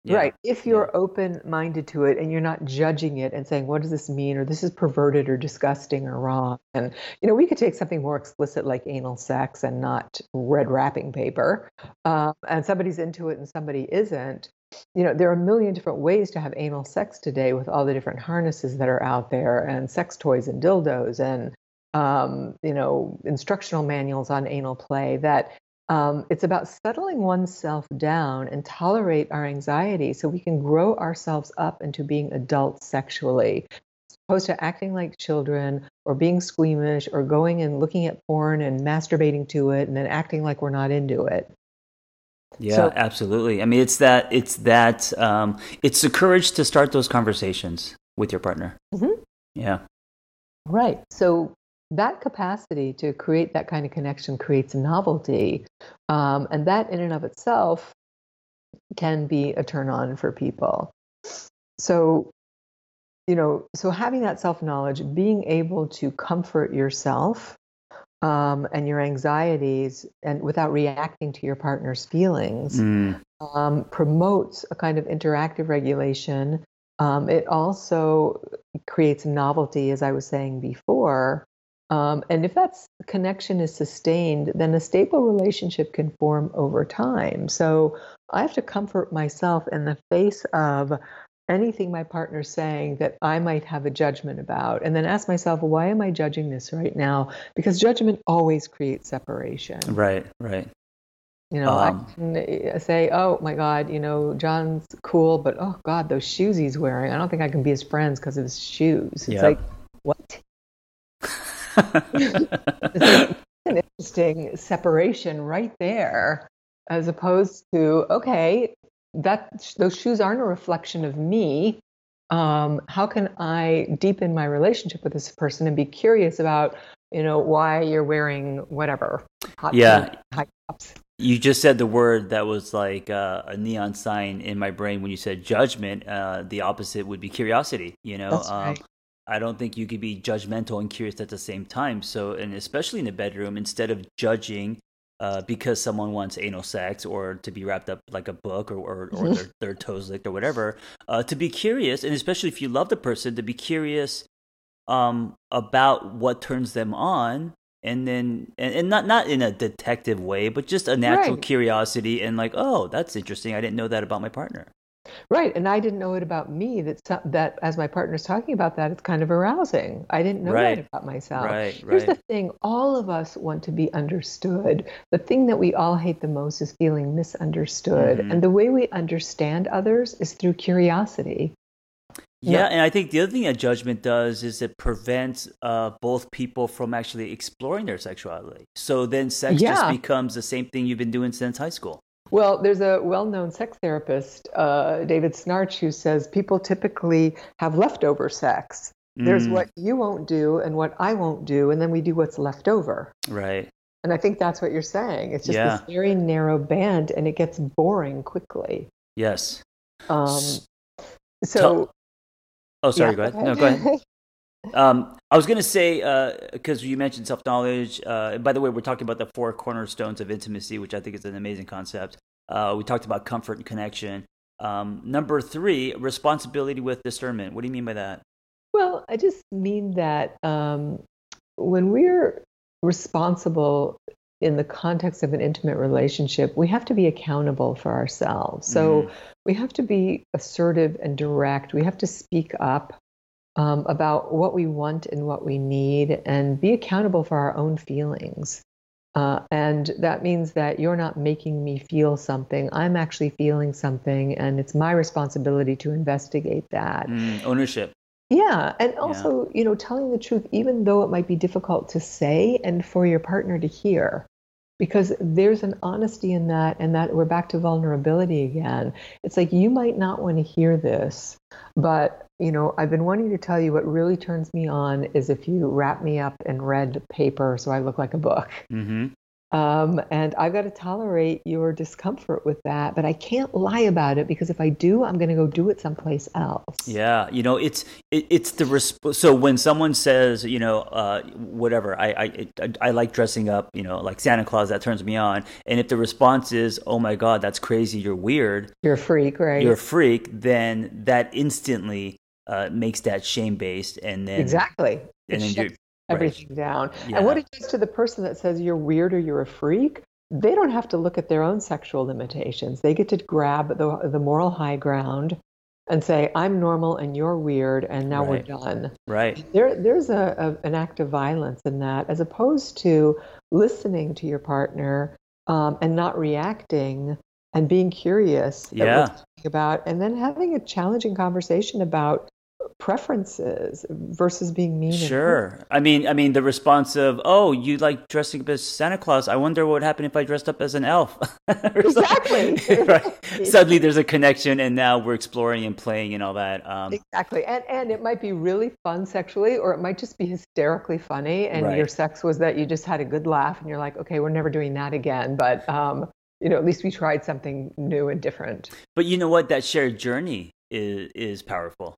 Yeah. Right. If you're open minded to it and you're not judging it and saying, what does this mean? Or this is perverted or disgusting or wrong. And, you know, we could take something more explicit like anal sex and not red wrapping paper. Um, and somebody's into it and somebody isn't. You know, there are a million different ways to have anal sex today with all the different harnesses that are out there and sex toys and dildos and, um, you know, instructional manuals on anal play that um, it's about settling oneself down and tolerate our anxiety so we can grow ourselves up into being adults sexually, as opposed to acting like children or being squeamish or going and looking at porn and masturbating to it and then acting like we're not into it. Yeah, So- absolutely. I mean, it's that. It's that. Um, it's the courage to start those conversations with your partner. Mhm. Yeah. Right. So that capacity to create that kind of connection creates novelty. Um, and that, in and of itself, can be a turn on for people. So, you know, so having that self knowledge, being able to comfort yourself um, and your anxieties and without reacting to your partner's feelings Mm, um, promotes a kind of interactive regulation. Um, it also creates novelty, as I was saying before. Um, and if that connection is sustained, then a stable relationship can form over time. So I have to comfort myself in the face of anything my partner's saying that I might have a judgment about, and then ask myself, why am I judging this right now? Because judgment always creates separation. right. Right. You know, Um, I can uh, say, "Oh my God, you know, John's cool, but oh God, those shoes he's wearing. I don't think I can be his friends because of his shoes." It's Yeah. like, what? It's an interesting separation right there, as opposed to, okay, that those shoes aren't a reflection of me. Um, how can I deepen my relationship with this person and be curious about, you know, why you're wearing whatever hot Yeah. pink high tops? you just said the word that was like uh, a neon sign in my brain when you said judgment. Uh, the opposite would be curiosity. You know, um, right. I don't think you could be judgmental and curious at the same time. So, and especially in the bedroom, instead of judging uh, because someone wants anal sex or to be wrapped up like a book or, or, or their, their toes licked or whatever, uh, to be curious, and especially if you love the person, to be curious um, about what turns them on. And then, and, and not not in a detective way, but just a natural Right. curiosity, and like, oh, that's interesting. I didn't know that about my partner. Right, and I didn't know it about me. That so- that as my partner's talking about that, it's kind of arousing. I didn't know Right. that about myself. Right, Here's right. the thing: all of us want to be understood. The thing that we all hate the most is feeling misunderstood, Mhm. and the way we understand others is through curiosity. Yeah, Yeah. and I think the other thing that judgment does is it prevents uh, both people from actually exploring their sexuality. So then sex just becomes the same thing you've been doing since high school. Well, there's a well-known sex therapist, uh, David Schnarch, who says people typically have leftover sex. There's Mm, what you won't do and what I won't do, and then we do what's left over. Right. And I think that's what you're saying. It's just Yeah. this very narrow band, and it gets boring quickly. Yes. Um, so, Oh, sorry. yeah, go ahead. No, go ahead. Um, I was going to say, uh, because you mentioned self knowledge. Uh, by the way, we're talking about the four cornerstones of intimacy, which I think is an amazing concept. Uh, we talked about comfort and connection. Um, number three, responsibility with discernment. What do you mean by that? well, I just mean that um, when we're responsible in the context of an intimate relationship, we have to be accountable for ourselves. So Mhm. we have to be assertive and direct. We have to speak up um, about what we want and what we need and be accountable for our own feelings. Uh, and that means that you're not making me feel something. I'm actually feeling something, and it's my responsibility to investigate that. Mm, ownership. Yeah, and also, you know, telling the truth, even though it might be difficult to say and for your partner to hear, because there's an honesty in that, and that we're back to vulnerability again. It's like you might not want to hear this, but you know, I've been wanting to tell you what really turns me on is if you wrap me up in red paper so I look like a book. hmm Um, and I've got to tolerate your discomfort with that, but I can't lie about it because if I do, I'm going to go do it someplace else. Yeah, you know, it's it, it's the resp- so when someone says, you know, uh, whatever, I, I I I like dressing up, you know, like Santa Claus, that turns me on. And if the response is, "Oh my God, that's crazy, you're weird," you're a freak, right? You're a freak. Then that instantly uh, makes that shame based, and then exactly, and then you're everything right. down. Yeah. And what it does to the person that says you're weird or you're a freak, they don't have to look at their own sexual limitations. They get to grab the, the moral high ground and say, I'm normal and you're weird, and now right. we're done. Right. There, there's a, a, an act of violence in that, as opposed to listening to your partner um, and not reacting and being curious yeah. about, and then having a challenging conversation about preferences versus being mean. Sure. I mean, I mean, the response of, "Oh, you like dressing up as Santa Claus? I wonder what would happen if I dressed up as an elf." exactly. right. Suddenly, there's a connection, and now we're exploring and playing and all that. Um, exactly, and and it might be really fun sexually, or it might just be hysterically funny, and right. your sex was that you just had a good laugh, and you're like, "Okay, we're never doing that again." But um, you know, at least we tried something new and different. But you know what? That shared journey is is powerful.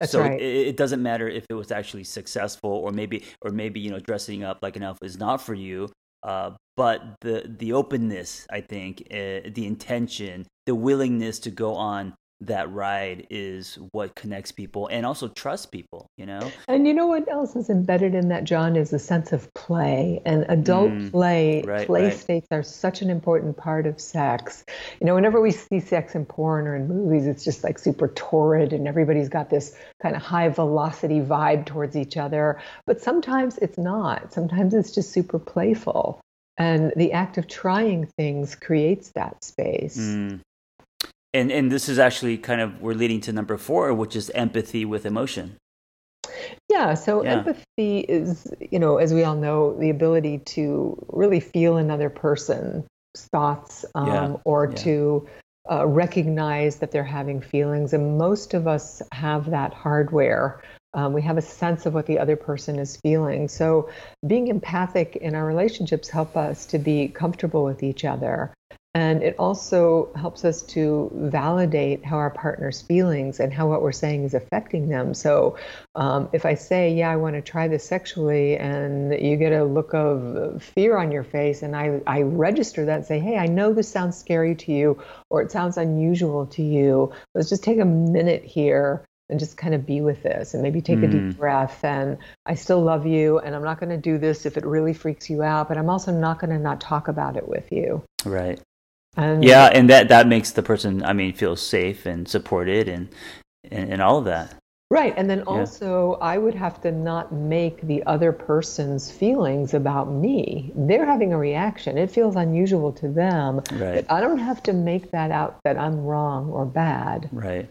That's so right. it, it, doesn't matter if it was actually successful or maybe or maybe you know dressing up like an elf is not for you. Uh, but the the openness, I think, uh, the intention, the willingness to go on that ride is what connects people and also trust people you know? And you know what else is embedded in that john is a sense of play. And adult mm, play right, play right. states are such an important part of sex. You know whenever we see sex in porn or in movies it's just like super torrid and everybody's got this kind of high velocity vibe towards each other. But sometimes it's not. Sometimes it's just super playful. And the act of trying things creates that space. Mm and and this is actually kind of we're leading to number four which is empathy with emotion yeah so yeah. empathy is you know as we all know the ability to really feel another person's thoughts um, yeah. or yeah. to uh, recognize that they're having feelings and most of us have that hardware um, we have a sense of what the other person is feeling so being empathic in our relationships help us to be comfortable with each other and it also helps us to validate how our partner's feelings and how what we're saying is affecting them. So um, if I say, yeah, I want to try this sexually, and you get a look of fear on your face, and I, I register that and say, hey, I know this sounds scary to you, or it sounds unusual to you. Let's just take a minute here and just kind of be with this and maybe take mm. a deep mm. breath and i still love you and i'm not going to do this if it really freaks you out but i'm also not going to not talk about it with you right and yeah, and that that makes the person, I mean, feel safe and supported and and, and all of that. Right. And then also, yeah. I would have to not make the other person's feelings about me. They're having a reaction. It feels unusual to them. Right. I don't have to make that out that I'm wrong or bad. Right.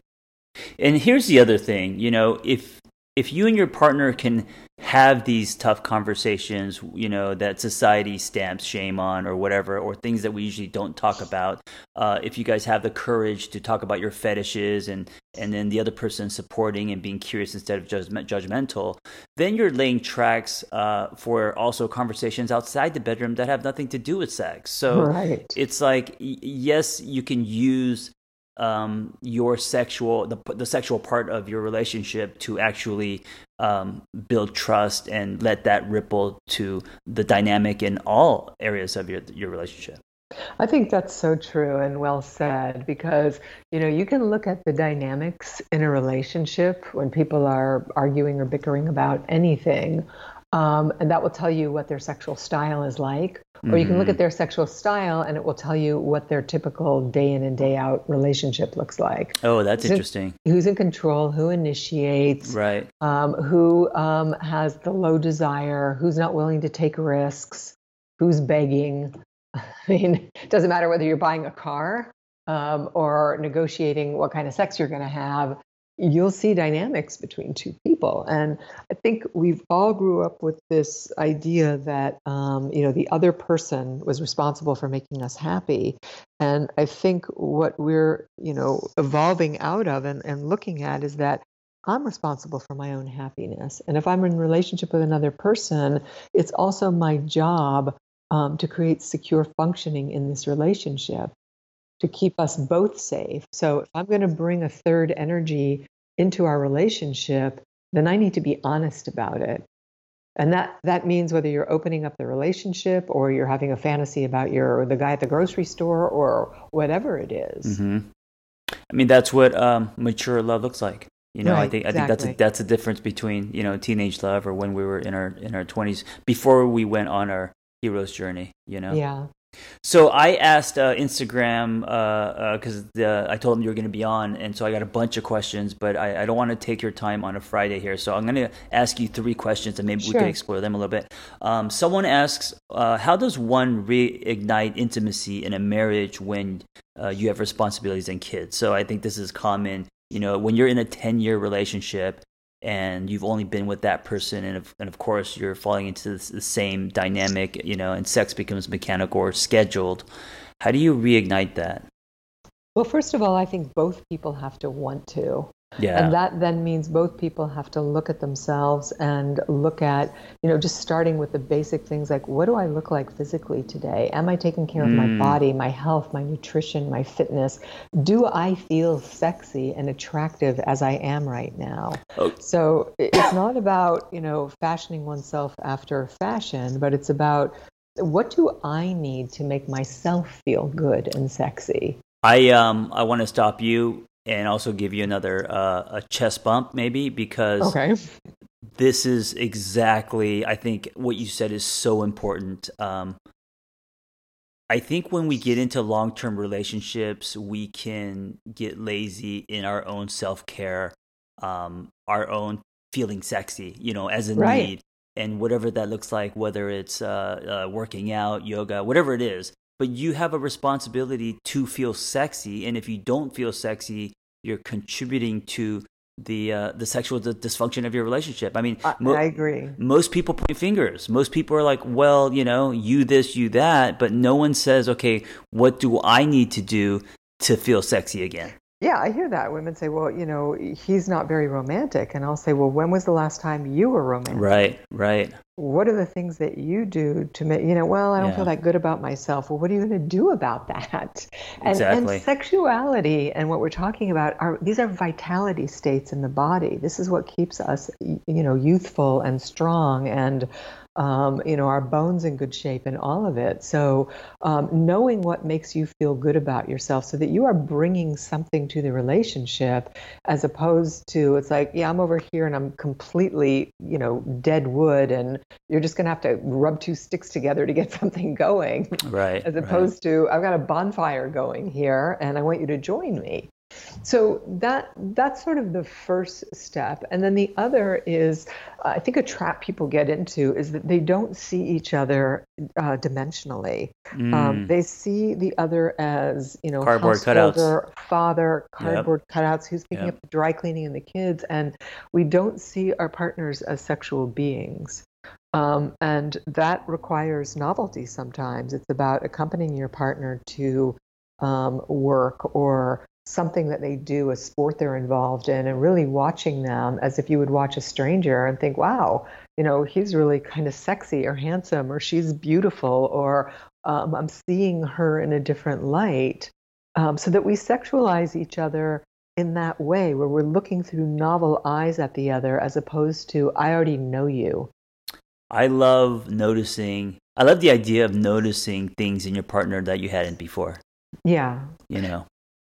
And here's the other thing you know, if if you and your partner can have these tough conversations, you know, that society stamps shame on or whatever, or things that we usually don't talk about, uh, if you guys have the courage to talk about your fetishes and, and then the other person supporting and being curious instead of judgment, judgmental, then you're laying tracks uh, for also conversations outside the bedroom that have nothing to do with sex. So right. it's like, yes, you can use um, your sexual the, the sexual part of your relationship to actually um, build trust and let that ripple to the dynamic in all areas of your your relationship. I think that's so true and well said because you know you can look at the dynamics in a relationship when people are arguing or bickering about anything um, and that will tell you what their sexual style is like. Mm-hmm. Or you can look at mm-hmm. their sexual style and it will tell you what their typical day in and day out relationship looks like. Oh, that's who's interesting. In, who's in control? Who initiates? Right. Um, who um, has the low desire? Who's not willing to take risks? Who's begging? I mean, it doesn't matter whether you're buying a car um, or negotiating what kind of sex you're going to have you'll see dynamics between two people. And I think we've all grew up with this idea that, um, you know, the other person was responsible for making us happy. And I think what we're, you know, evolving out of and, and looking at is that I'm responsible for my own happiness. And if I'm in relationship with another person, it's also my job um, to create secure functioning in this relationship, to keep us both safe. So if I'm going to bring a third energy into our relationship, then I need to be honest about it. And that, that means whether you're opening up the relationship or you're having a fantasy about your the guy at the grocery store or whatever it is. Mm-hmm. I mean, that's what um, mature love looks like. You know, right, I think exactly. I think that's a, that's a difference between you know teenage love or when we were in our in our twenties before we went on our hero's journey. You know. Yeah. So I asked uh, Instagram because uh, uh, I told them you were going to be on, and so I got a bunch of questions. But I, I don't want to take your time on a Friday here, so I'm going to ask you three questions, and maybe sure. we can explore them a little bit. Um, someone asks, uh, "How does one reignite intimacy in a marriage when uh, you have responsibilities and kids?" So I think this is common. You know, when you're in a 10 year relationship and you've only been with that person and of, and of course you're falling into this, the same dynamic you know and sex becomes mechanical or scheduled. How do you reignite that? Well first of all i think both people have to want to yeah. And that then means both people have to look at themselves and look at, you know, just starting with the basic things like what do I look like physically today? Am I taking care of my mm. body, my health, my nutrition, my fitness? Do I feel sexy and attractive as I am right now? Oh. So it's not about, you know, fashioning oneself after fashion, but it's about what do I need to make myself feel good and sexy? I um I want to stop you and also give you another uh, a chest bump maybe because okay. this is exactly I think what you said is so important. Um, I think when we get into long term relationships, we can get lazy in our own self care, um, our own feeling sexy, you know, as a right. need, and whatever that looks like, whether it's uh, uh, working out, yoga, whatever it is but you have a responsibility to feel sexy and if you don't feel sexy you're contributing to the uh, the sexual d- dysfunction of your relationship. I mean, mo- I agree. Most people point fingers. Most people are like, "Well, you know, you this, you that," but no one says, "Okay, what do I need to do to feel sexy again?" Yeah, I hear that. Women say, well, you know, he's not very romantic. And I'll say, well, when was the last time you were romantic? Right, right. What are the things that you do to make, you know, well, I don't yeah. feel that good about myself. Well, what are you going to do about that? And, exactly. and sexuality and what we're talking about are, these are vitality states in the body. This is what keeps us, you know, youthful and strong and um, you know, our bones in good shape and all of it. So, um, knowing what makes you feel good about yourself so that you are bringing something to the relationship as opposed to it's like, yeah, I'm over here and I'm completely, you know, dead wood and you're just going to have to rub two sticks together to get something going. Right. As opposed right. to, I've got a bonfire going here and I want you to join me. So that that's sort of the first step, and then the other is, uh, I think a trap people get into is that they don't see each other uh, dimensionally. Um, mm. Um, they see the other as you know cardboard cutouts, father, cardboard yep. cutouts, who's picking yep. up the dry cleaning and the kids, and we don't see our partners as sexual beings. Um, and that requires novelty sometimes. It's about accompanying your partner to um, work or something that they do, a sport they're involved in, and really watching them as if you would watch a stranger and think, wow, you know, he's really kind of sexy or handsome, or she's beautiful, or um, I'm seeing her in a different light. Um, so that we sexualize each other in that way, where we're looking through novel eyes at the other as opposed to, I already know you. I love noticing, I love the idea of noticing things in your partner that you hadn't before. Yeah. You know,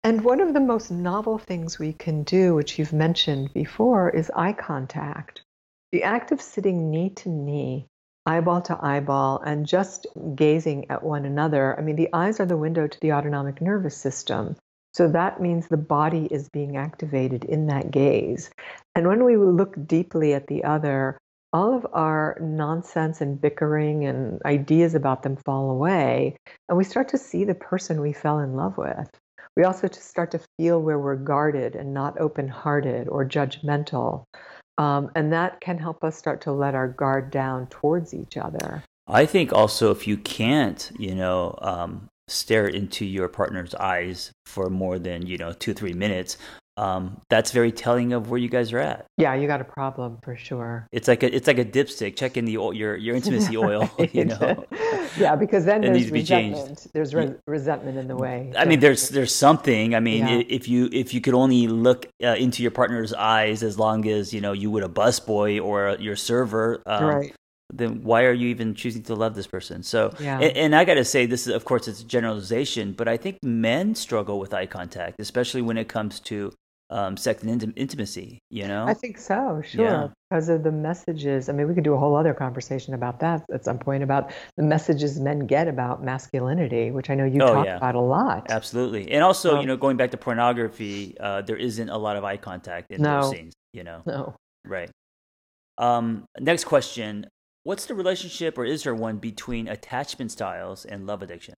and one of the most novel things we can do, which you've mentioned before, is eye contact. The act of sitting knee to knee, eyeball to eyeball, and just gazing at one another. I mean, the eyes are the window to the autonomic nervous system. So that means the body is being activated in that gaze. And when we look deeply at the other, all of our nonsense and bickering and ideas about them fall away, and we start to see the person we fell in love with. We also start to feel where we're guarded and not open hearted or judgmental. Um, and that can help us start to let our guard down towards each other. I think also if you can't, you know, um, stare into your partner's eyes for more than, you know, two, three minutes, um, that's very telling of where you guys are at. Yeah, you got a problem for sure. It's like a it's like a dipstick. Check in the oil, your your intimacy oil. You know. yeah, because then there's resentment. There's re- resentment in the way. I mean, there's there's something. I mean, yeah. if you if you could only look uh, into your partner's eyes as long as you know you would a busboy or your server, um, right then why are you even choosing to love this person? So, yeah. and, and, I got to say, this is, of course, it's a generalization, but I think men struggle with eye contact, especially when it comes to um, sex and intim- intimacy, you know? I think so, sure. Yeah. Because of the messages. I mean, we could do a whole other conversation about that at some point about the messages men get about masculinity, which I know you oh, talk yeah. about a lot. Absolutely. And also, um, you know, going back to pornography, uh, there isn't a lot of eye contact in no, those scenes, you know? No. Right. Um, next question What's the relationship, or is there one, between attachment styles and love addiction?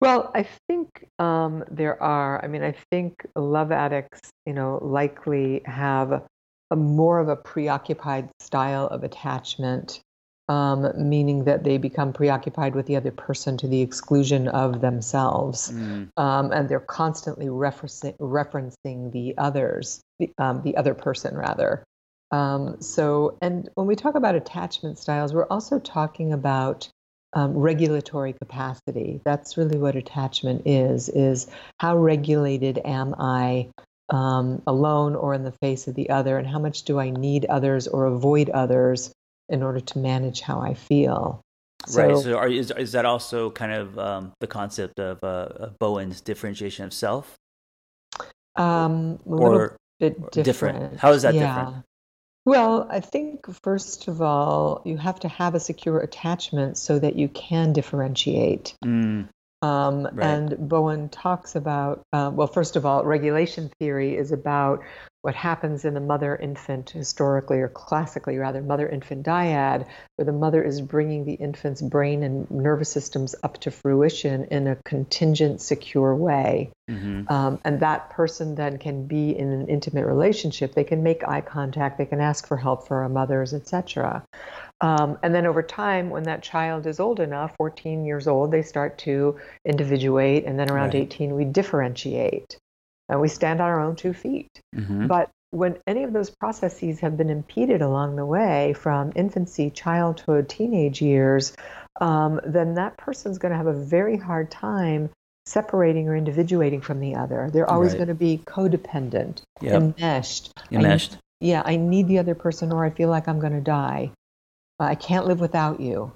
Well, I think um, there are. I mean, I think love addicts, you know, likely have a more of a preoccupied style of attachment, um, meaning that they become preoccupied with the other person to the exclusion of themselves, mm. um, and they're constantly referencing, referencing the others, the, um, the other person rather. Um, so, and when we talk about attachment styles, we're also talking about um, regulatory capacity. That's really what attachment is, is how regulated am I um, alone or in the face of the other, and how much do I need others or avoid others in order to manage how I feel. So, right. So, are, is is that also kind of um, the concept of, uh, Bowen's differentiation of self? Um, a or bit different. different. How is that yeah. different? Well, I think first of all, you have to have a secure attachment so that you can differentiate. Mm. Um, right. And Bowen talks about, uh, well, first of all, regulation theory is about what happens in the mother infant historically or classically rather mother infant dyad where the mother is bringing the infant's brain and nervous systems up to fruition in a contingent secure way mm-hmm. um, and that person then can be in an intimate relationship they can make eye contact they can ask for help for our mothers etc um, and then over time, when that child is old enough, 14 years old, they start to individuate. And then around right. 18, we differentiate and we stand on our own two feet. Mm-hmm. But when any of those processes have been impeded along the way from infancy, childhood, teenage years, um, then that person's going to have a very hard time separating or individuating from the other. They're always right. going to be codependent, yep. enmeshed. Enmeshed. I, yeah, I need the other person or I feel like I'm going to die. I can't live without you.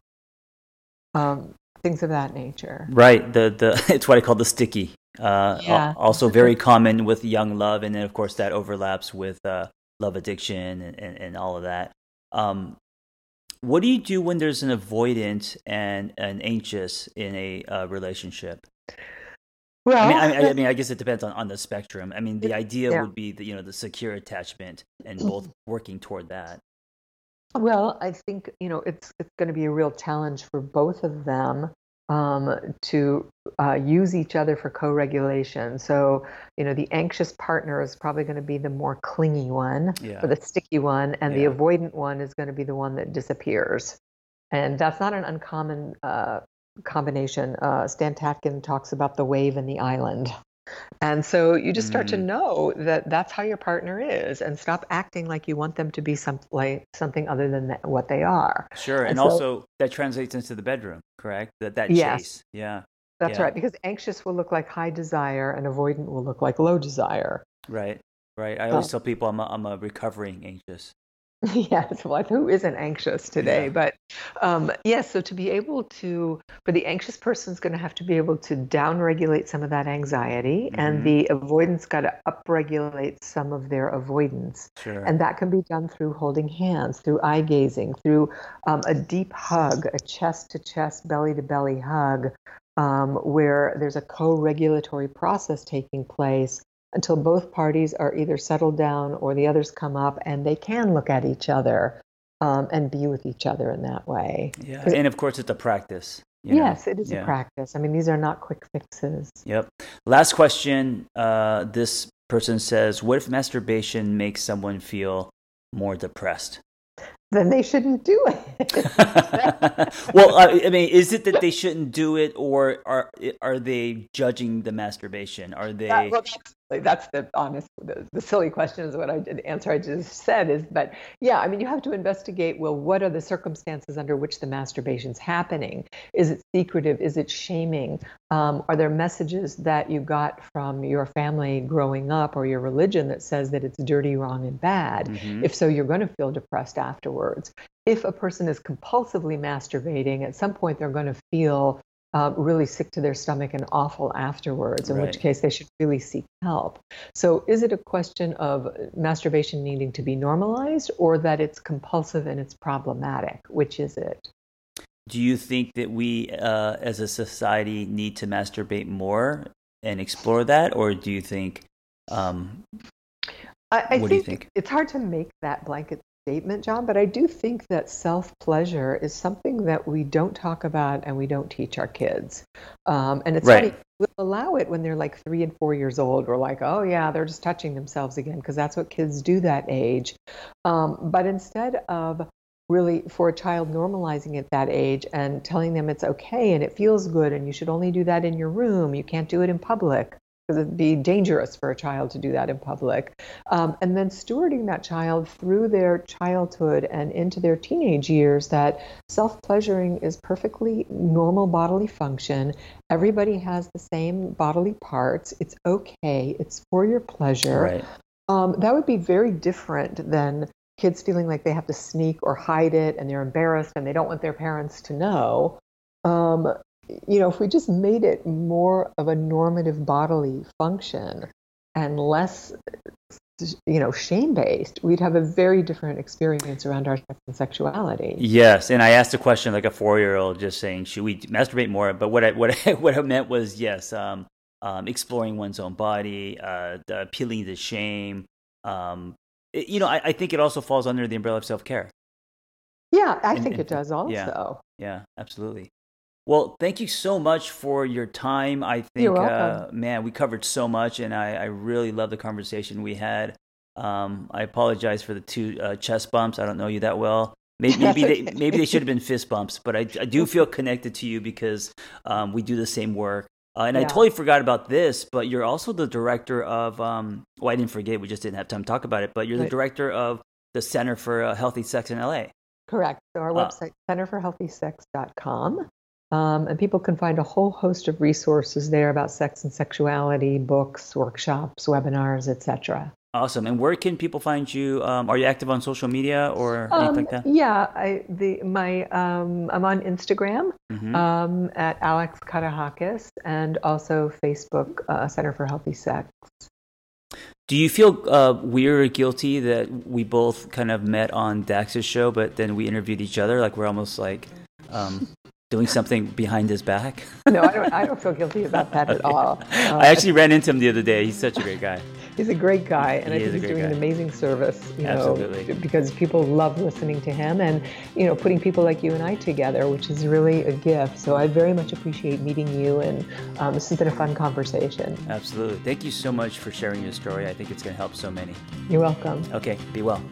Um, things of that nature. Right. The the it's what I call the sticky. Uh, yeah. Also very common with young love, and then of course that overlaps with uh, love addiction and, and, and, all of that. Um, what do you do when there's an avoidant and an anxious in a uh, relationship? Well, I mean, I, I, mean, I guess it depends on, on the spectrum. I mean, the idea yeah. would be the you know the secure attachment and both working toward that. Well, I think you know it's it's going to be a real challenge for both of them um, to uh, use each other for co-regulation. So, you know, the anxious partner is probably going to be the more clingy one, yeah. or the sticky one, and yeah. the avoidant one is going to be the one that disappears. And that's not an uncommon uh, combination. Uh, Stan Tatkin talks about the wave and the island. And so you just start mm. to know that that's how your partner is and stop acting like you want them to be some, like, something other than that, what they are. Sure. And, and so, also that translates into the bedroom, correct? That, that yes, chase. Yeah. That's yeah. right. Because anxious will look like high desire and avoidant will look like low desire. Right. Right. I always tell people I'm a, I'm a recovering anxious. yes, well, who isn't anxious today? Yeah. But um, yes, so to be able to, for the anxious person is going to have to be able to downregulate some of that anxiety, mm-hmm. and the avoidance got to upregulate some of their avoidance. Sure. And that can be done through holding hands, through eye gazing, through um, a deep hug, a chest to chest, belly to belly hug, um, where there's a co regulatory process taking place until both parties are either settled down or the others come up and they can look at each other um, and be with each other in that way. Yeah, and of course, it's a practice. yes, know? it is yeah. a practice. I mean, these are not quick fixes. Yep. Last question. Uh, this person says, "What if masturbation makes someone feel more depressed?" then they shouldn't do it. well, I mean, is it that they shouldn't do it, or are are they judging the masturbation? Are they? Well, That's the honest, the, the silly question is what I did answer I just said is, but yeah, I mean, you have to investigate. Well, what are the circumstances under which the masturbation's happening? Is it secretive? Is it shaming? Um, are there messages that you got from your family growing up or your religion that says that it's dirty, wrong, and bad? Mm-hmm. If so, you're going to feel depressed afterwards. If a person is compulsively masturbating, at some point they're going to feel uh, really sick to their stomach and awful afterwards, in right. which case they should really seek help. So, is it a question of masturbation needing to be normalized or that it's compulsive and it's problematic? Which is it? Do you think that we uh, as a society need to masturbate more and explore that, or do you think? Um, I, I think, think, it's hard to make that blanket statement, John, but I do think that self pleasure is something that we don't talk about and we don't teach our kids. Um, and it's right. funny, we'll allow it when they're like three and four years old. We're like, oh, yeah, they're just touching themselves again, because that's what kids do that age. Um, but instead of really for a child normalizing at that age and telling them it's okay and it feels good and you should only do that in your room, you can't do it in public because it'd be dangerous for a child to do that in public. Um, and then stewarding that child through their childhood and into their teenage years that self pleasuring is perfectly normal bodily function. Everybody has the same bodily parts. It's okay, it's for your pleasure. Right. Um, that would be very different than kids feeling like they have to sneak or hide it and they're embarrassed and they don't want their parents to know. Um, you know, if we just made it more of a normative bodily function and less, you know, shame based, we'd have a very different experience around our sex and sexuality. Yes, and I asked a question like a four year old, just saying, should we masturbate more? But what I what I, what I meant was yes, um, um, exploring one's own body, uh, the, appealing to shame. Um, it, you know, I, I, think it also falls under the umbrella of self care. Yeah, I and, think and, it does also. Yeah, yeah, absolutely. Well, thank you so much for your time. I think, uh, man, we covered so much, and I, I, really love the conversation we had. Um, I apologize for the two uh, chest bumps. I don't know you that well. Maybe, maybe they maybe they should have been fist bumps, but I, I do feel connected to you because um, we do the same work. Uh, and yeah. I totally forgot about this, but you're also the director of. Um, well, I didn't forget. We just didn't have time to talk about it. But you're the director of the Center for uh, Healthy Sex in LA. Correct. So our website, uh, website, centerforhealthysex.com. Um, and people can find a whole host of resources there about sex and sexuality, books, workshops, webinars, etc. Awesome. And where can people find you? Um, are you active on social media or anything um, like that? Yeah, I, the my um, I'm on Instagram mm-hmm. um, at Alex Katehakis and also Facebook uh, Center for Healthy Sex. Do you feel uh, weird or guilty that we both kind of met on Dax's show, but then we interviewed each other? Like we're almost like um, doing something behind his back? no, I don't. I don't feel guilty about that at all. Uh, I actually ran into him the other day. He's such a great guy. He's a great guy, and he I think he's doing guy. an amazing service. You Absolutely. know, because people love listening to him, and you know, putting people like you and I together, which is really a gift. So I very much appreciate meeting you, and um, this has been a fun conversation. Absolutely. Thank you so much for sharing your story. I think it's going to help so many. You're welcome. Okay. Be well.